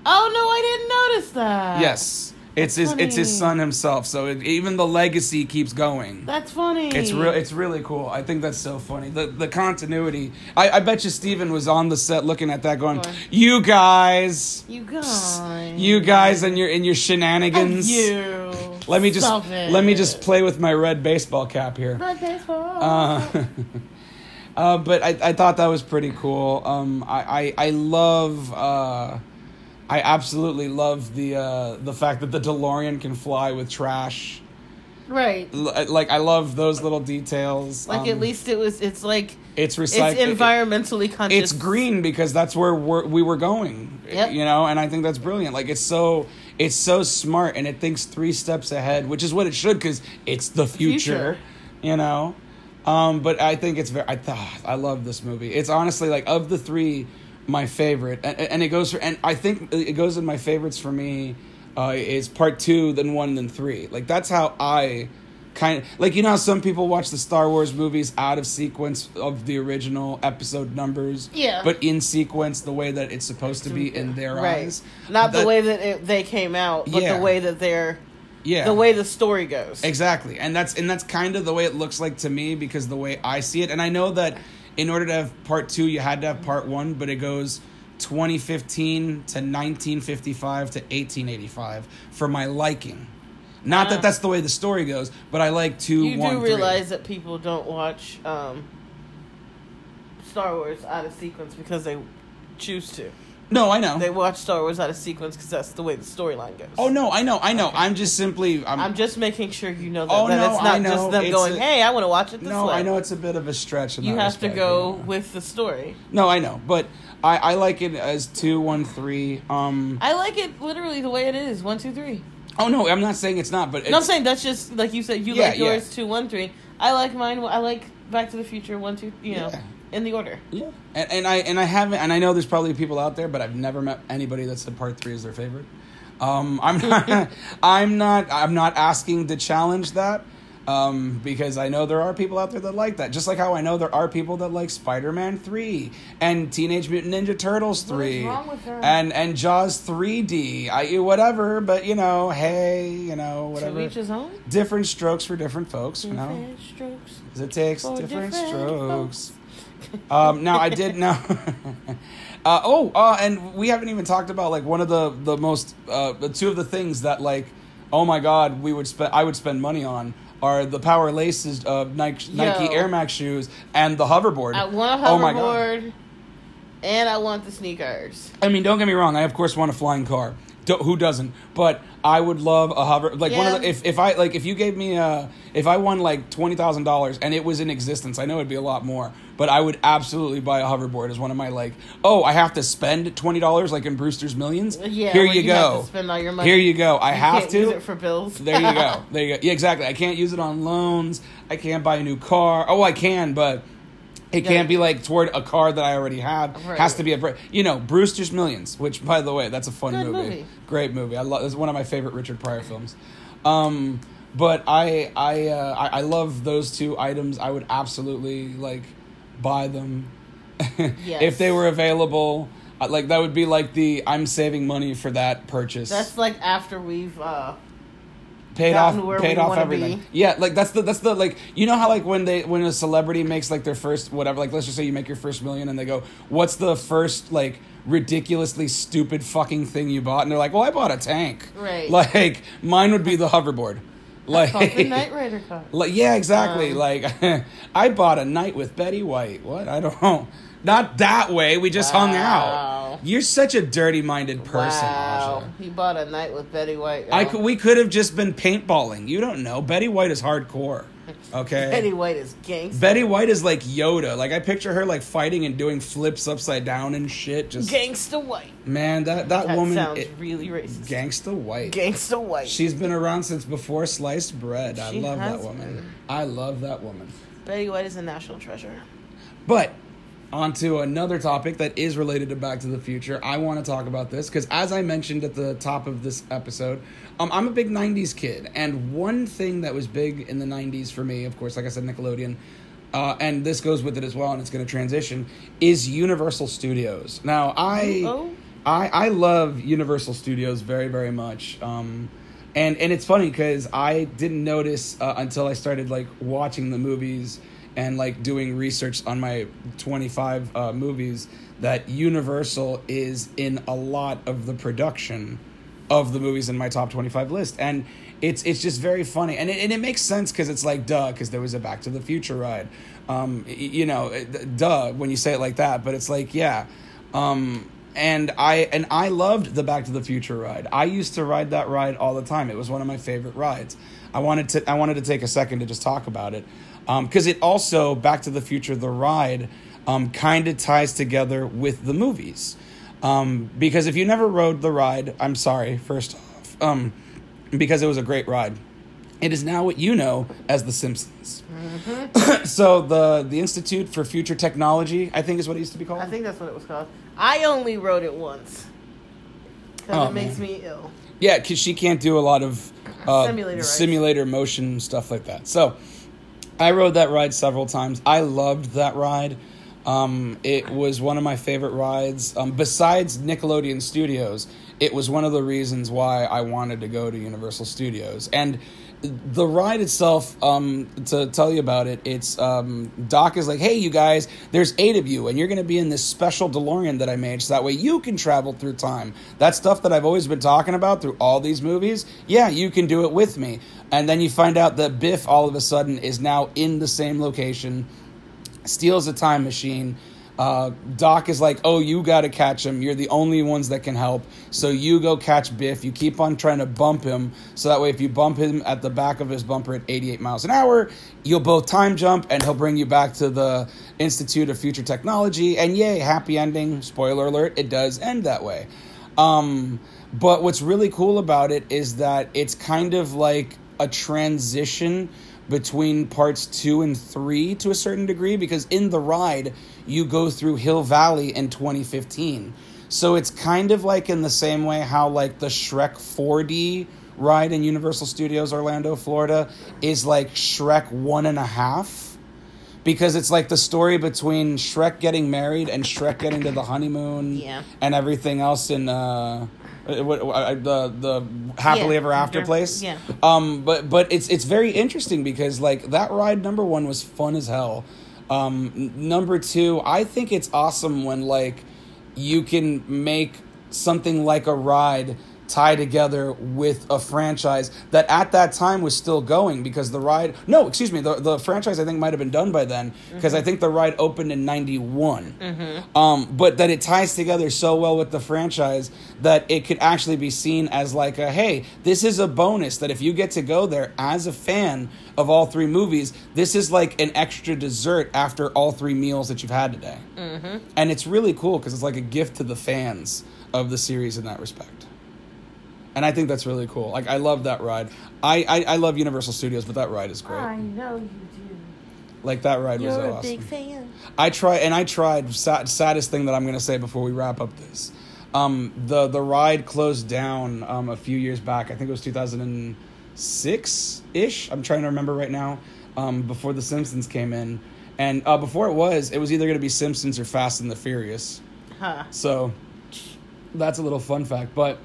oh no, I didn't notice that. Yes, it's his it's his son himself. So it, even the legacy keeps going. That's funny. It's real. It's really cool. I think that's so funny. The the continuity. I, I bet you Steven was on the set looking at that, going, What? "You guys, you guys. you guys, and your and your shenanigans. You. Let me just Stop it. let me just play with my red baseball cap here." Red baseball. Uh, uh, but I, I thought that was pretty cool. Um, I, I, I love, uh, I absolutely love the uh, the fact that the DeLorean can fly with trash. right. L- Like I love those little details. Like Um, at least it was. It's like it's it's recycled. environmentally conscious. It's green because that's where we're, we were going. Yep. You know, and I think that's brilliant. Like it's so it's so smart and it thinks three steps ahead, which is what it should because it's the future. Future. You know, um, but I think it's very. I thought I love this movie. It's honestly like of the three, my favorite, and, and it goes for. And I think it goes in my favorites for me. Uh, is part two, then one, then three. Like that's how I kind of like you know how some people watch the Star Wars movies out of sequence of the original episode numbers. Yeah. But in sequence, the way that it's supposed to be mm-hmm. in their right. eyes. Not the That- way that it, they came out, but Yeah. the way that they're Yeah. the way the story goes. Exactly. And that's and that's kind of the way it looks like to me because the way I see it. And I know that in order to have part 2 you had to have part 1, but it goes 2015 to 1955 to 1885 for my liking. Not that that's the way the story goes, but I like 2 you 1 do 3. realize that people don't watch um, Star Wars out of sequence because they choose to. No, I know. They watch Star Wars out of sequence because that's the way the storyline goes. oh no, I know. I know. I'm just simply I'm, I'm just making sure you know that, Oh, that no, it's not just them It's going, a- "Hey, I want to watch it this No, way." I know it's a bit of a stretch you have to go with the story. No, I know. But I I like it as two, one, three. Um I like it literally the way it is. One, two, three. Oh no, I'm not saying it's not, but No, I'm saying that's just like you said. You Yeah, like yeah. yours two, one, three. I like mine. I like Back to the Future one, two. You know, Yeah. in the order. Yeah, and, and I and I haven't, and I know there's probably people out there, but I've never met anybody that said part three is their favorite. Um, I'm not, I'm not, I'm not asking to challenge that, um, because I know there are people out there that like that. Just like how I know there are people that like Spider-Man three and Teenage Mutant Ninja Turtles three wrong with and and Jaws 3D. I whatever, but you know, hey, you know, whatever. each his own. Different strokes for different folks, you know. Different strokes. It takes different, different strokes. um, now I did know. uh, oh, uh, and we haven't even talked about like one of the the most uh, two of the things that like, oh my God, we would spend I would spend money on are the power laces of Nike, Nike Air Max shoes and the hoverboard. I want a Oh my God. hoverboard, and I want the sneakers. I mean, don't get me wrong. I of course want a flying car. Do, who doesn't? But I would love a hover. Like one of the, if if I like if you gave me a if I won like twenty thousand dollars and it was in existence, I know it'd be a lot more. But I would absolutely buy a hoverboard as one of my like. Oh, I have to spend twenty dollars like in Brewster's Millions. Yeah, Here you, you have go. to spend all your money. Here you go. I You have can't to use it for bills. there you go. There you go. Yeah, exactly. I can't use it on loans. I can't buy a new car. Oh, I can, but it Yeah. can't be like toward a car that I already have. Right. Has to be a, you know, Brewster's Millions. Which, by the way, that's a fun movie. movie. Great movie. I love. It's one of my favorite Richard Pryor films. Um, but I, I, uh, I, I love those two items. I would absolutely like buy them Yes. if they were available. Like that would be like the I'm saving money for that purchase That's like after we've. uh paid gotten off where paid we off everything. be. yeah like that's the that's the like you know how like when they when a celebrity makes like their first whatever like let's just say you make your first million and they go what's the first like ridiculously stupid fucking thing you bought? And they're like well i bought a tank. Right. like mine would be the hoverboard. Like the Knight Rider car. like yeah exactly. Um, like i bought a night with betty white. What? I don't know not that way we just hung out you're such a dirty minded person Wow, Aja. he bought a night with Betty White. I could, we could have just been paintballing. You don't know. Betty White is hardcore. Okay. Betty White is gangster. Betty White is like Yoda. Like I picture her like fighting and doing flips upside down and shit. Just Gangsta White. man, that that, That woman, sounds it, really racist. gangsta white. Gangsta White. She's been around since before sliced bread. I She love that woman. been. I love that woman. Betty White is a national treasure. But onto another topic that is related to Back to the Future. I want to talk about this because, as I mentioned at the top of this episode, um, I'm a big '90s kid, and one thing that was big in the '90s for me, of course, like I said, Nickelodeon. Uh, and this goes with it as well, and it's going to transition. Is Universal Studios now? I Oh. I I love Universal Studios very very much. Um, and and it's funny because I didn't notice uh, until I started like watching the movies and like doing research on my 25 uh, movies that Universal is in a lot of the production of the movies in my top 25 list and it's it's just very funny and it, and it makes sense because it's like duh because there was a back to the future ride um you know it- duh when you say it like that but it's like yeah um and I and I loved the Back to the Future ride. I used to ride that ride all the time. It was one of my favorite rides. I wanted to I wanted to take a second to just talk about it because it also Back to the Future the ride um, kind of ties together with the movies. Um, because if you never rode the ride, I'm sorry. First off, um, because it was a great ride. It is now what you know as The Simpsons. so the the Institute for Future Technology, I think, is what it used to be called. I think that's what it was called. I only wrote it once because Oh, it makes man. me ill. Yeah, because she can't do a lot of uh, Simulator simulator motion stuff like that. So I rode that ride several times. I loved that ride. Um, it was one of my favorite rides. Um, besides Nickelodeon Studios, it was one of the reasons why I wanted to go to Universal Studios. And the ride itself, um, to tell you about it, it's um, Doc is like, hey, you guys, there's eight of you, and you're going to be in this special DeLorean that I made, so that way you can travel through time. That stuff that I've always been talking about through all these movies, yeah, you can do it with me. And then you find out that Biff all of a sudden is now in the same location steals a time machine. Uh, Doc is like, "Oh, you got to catch him. You're the only ones that can help. So you go catch Biff. You keep on trying to bump him, so that way, if you bump him at the back of his bumper at 88 miles an hour, you'll both time jump, and he'll bring you back to the Institute of Future Technology. And yay, happy ending. Spoiler alert: it does end that way. Um, but what's really cool about it is that it's kind of like a transition between parts two and three to a certain degree because in the ride you go through Hill Valley in 2015. So it's kind of like in the same way how like the Shrek 4D ride in Universal Studios Orlando, Florida is like Shrek one and a half because it's like the story between Shrek getting married and Shrek getting to the honeymoon Yeah. and everything else in uh, uh, what, uh, the the happily Yeah. ever after Yeah. place. Yeah. Um, but but it's it's very interesting because like that ride number one was fun as hell. Um, number two, I think it's awesome when like you can make something like a ride tie together with a franchise that at that time was still going because the ride no excuse me the, the franchise i think might have been done by then because i mm-hmm. think the ride opened in 91 mm-hmm. um, but that it ties together so well with the franchise that it could actually be seen as like a hey this is a bonus that if you get to go there as a fan of all three movies this is like an extra dessert after all three meals that you've had today. Mm-hmm. And it's really cool because it's like a gift to the fans of the series in that respect and i think that's really cool like i love that ride i i, I love universal studios but that ride is great I know you do. like that ride was awesome. You're a big fan. I try and I tried. Sad, saddest thing that I'm going to say before we wrap up this, um, the the ride closed down um, a few years back. I think it was 2006 ish. I'm trying to remember right now. Um, before the Simpsons came in, and uh, before it was, it was either going to be Simpsons or Fast and the Furious. Huh. So that's a little fun fact. But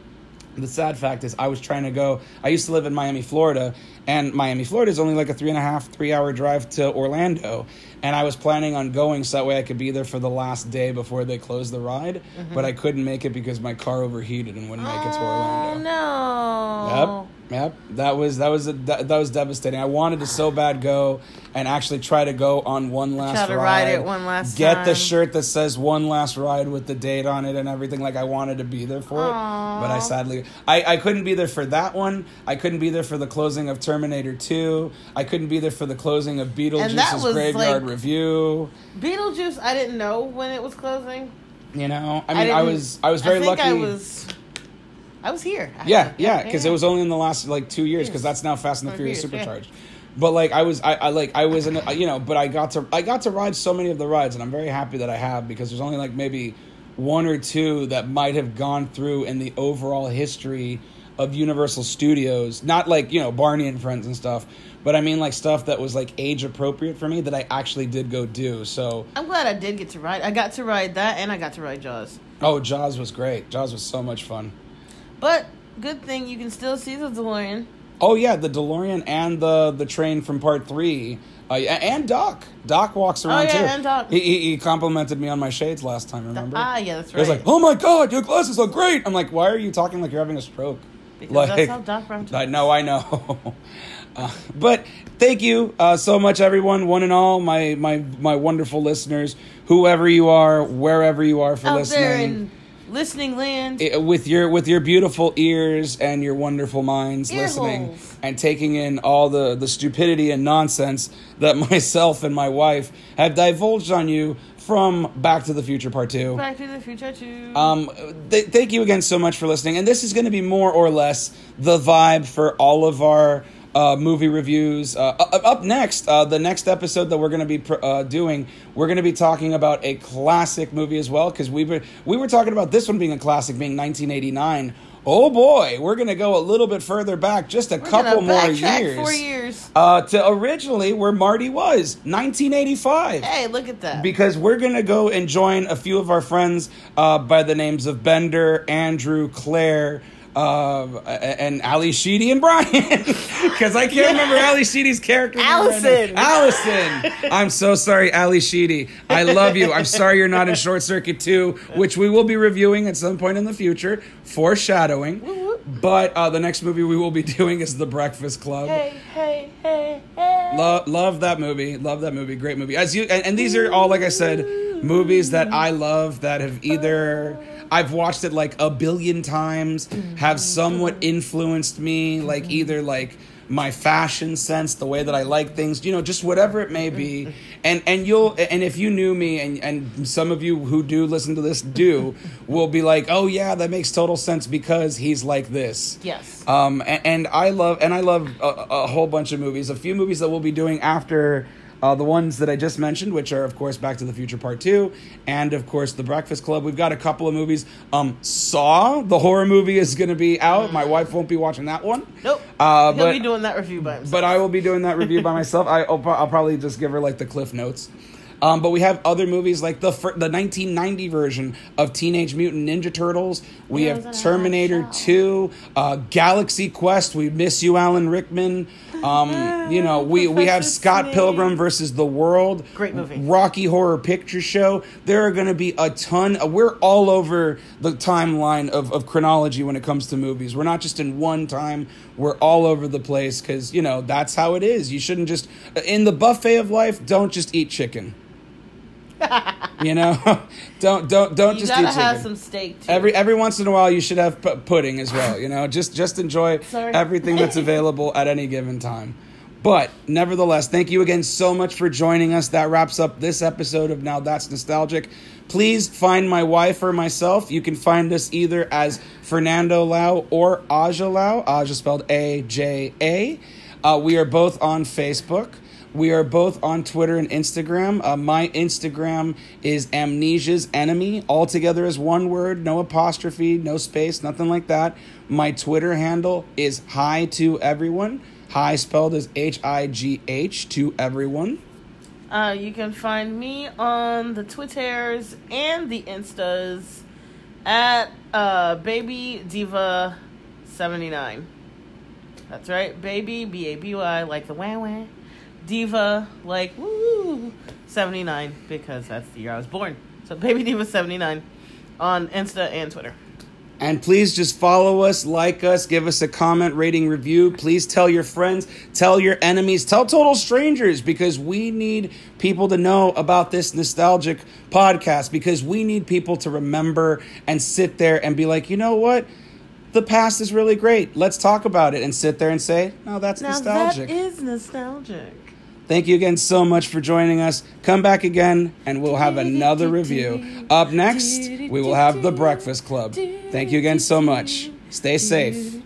the sad fact is, I was trying to go. I used to live in Miami, Florida, and Miami, Florida is only like a three and a half, three hour drive to Orlando. And I was planning on going so that way I could be there for the last day before they closed the ride. Mm-hmm. But I couldn't make it because my car overheated and wouldn't make it to Oh Orlando. no. Yep, yep. That was that was a, that, that was devastating. I wanted to so bad go and actually try to go on one last Try to ride. ride it one last Get the shirt that says one last ride with the date on it and everything. Like I wanted to be there for it, but I sadly I I couldn't be there for that one. I couldn't be there for the closing of Terminator Two. I couldn't be there for the closing of Beetlejuice's Graveyard like- Revue. Beetlejuice, I didn't know when it was closing. You know, I mean, I, didn't- was I was very I think lucky. I was. I was here. I- Yeah, yeah, because it was only in the last like two years, because that's now Fast and the Furious years, yeah. supercharged. but like I was, I, I like I was in, a, you know, but I got to I got to ride so many of the rides, and I'm very happy that I have because there's only like maybe one or two that might have gone through in the overall history of Universal Studios. Not like you know Barney and Friends and stuff, but I mean like stuff that was like age appropriate for me that I actually did go do. So I'm glad I did get to ride. I got to ride that, and I got to ride Jaws. oh, Jaws was great. Jaws was so much fun. But good thing you can still see the DeLorean. Oh yeah, the DeLorean and the the train from Part Three, uh, and Doc. Doc walks around Oh, yeah, too. and Doc. He, he, he complimented me on my shades last time. Remember? Ah, yeah, that's right. He was like, "Oh my god, your glasses look great." I'm like, "Why are you talking like you're having a stroke?" Because like, that's how Doc Brown I know, I know. uh, but thank you uh, so much, everyone, one and all, my my my wonderful listeners, whoever you are, wherever you are for out listening there in listening land. i- with your with your beautiful ears and your wonderful minds Ear listening holes. and taking in all the the stupidity and nonsense that myself and my wife have divulged on you from Back to the Future Part 2. Back to the Future too. Um, th- thank you again so much for listening. And this is going to be more or less the vibe for all of our uh, movie reviews. Uh, up next, uh, the next episode that we're going to be pr- uh, doing, we're going to be talking about a classic movie as well because we were we were talking about this one being a classic, being 1989. Oh boy, we're going to go a little bit further back, just a We're couple more years. Four years. Uh, to originally where Marty was, 1985 Hey, look at that. because we're gonna go and join a few of our friends uh, by the names of Bender, Andrew, Claire, uh, and Ally Sheedy and Brian. Because I can't remember Ally Sheedy's character. name right Allison. Allison. I'm so sorry, Ali Sheedy. I love you. I'm sorry you're not in Short Circuit 2, which we will be reviewing at some point in the future. Foreshadowing. But uh, the next movie we will be doing is The Breakfast Club. hey, hey, hey, hey. Love, love that movie. Love that movie. Great movie. As you and, and these are all like I said, movies that I love that have either I've watched it like a billion times, mm-hmm. have somewhat influenced me, like mm-hmm. either like my fashion sense, the way that I like things, you know, just whatever it may be. Mm-hmm. And and you'll and if you knew me and and some of you who do listen to this do will be like, "Oh yeah, that makes total sense because he's like this." Yes. Um, and, and I love and I love a, a whole bunch of movies. A few movies that we'll be doing after uh, the ones that I just mentioned, which are of course Back to the Future Part Two, and of course The Breakfast Club. We've got a couple of movies. Um, Saw, the horror movie, is going to be out. My wife won't be watching that one. Nope. Uh, He'll but be doing that review by himself. but I will be doing that review by myself. I, I'll, I'll probably just give her like the cliff notes. Um, but we have other movies like the fir- the 1990 version of Teenage Mutant Ninja Turtles. We Yeah, have Terminator 2, uh, Galaxy Quest. We miss you, Alan Rickman. Um, you know, we, we have Scott Pilgrim versus the World. Great movie. Rocky Horror Picture Show. There are going to be a ton. We're all over the timeline of, of chronology when it comes to movies. We're not just in one time. We're all over the place because you know that's how it is. You shouldn't just in the buffet of life. Don't just eat chicken. you know, don't don't don't you just gotta eat chicken. have some steak too. Every every once in a while, you should have pu- pudding as well. You know, just just enjoy Sorry. everything that's available at any given time. But nevertheless, thank you again so much for joining us. That wraps up this episode of Now That's Nostalgic. Please find my wife or myself. You can find us either as Fernando Lau or Aja Lau. Aja spelled A J A. Uh, we are both on Facebook. We are both on Twitter and Instagram. Uh, my Instagram is Amnesia's Enemy, all together as one word, no apostrophe, no space, nothing like that. My Twitter handle is Hi to Everyone. Hi spelled as H I G H to everyone. Uh, you can find me on the Twitters and the Instas at uh, Baby Diva seventy nine. That's right, Baby B A B Y like the wah wah, Diva like woo seventy nine because that's the year I was born. So Baby Diva seventy nine on Insta and Twitter. And please just follow us, like us, give us a comment, rating, review. Please tell your friends, tell your enemies, tell total strangers because we need people to know about this nostalgic podcast because we need people to remember and sit there and be like, you know what? The past is really great. Let's talk about it and sit there and say, no, that's Now nostalgic. that is nostalgic. Thank you again so much for joining us. Come back again and we'll have another review. Up next, we will have The Breakfast Club. Thank you again so much. Stay safe.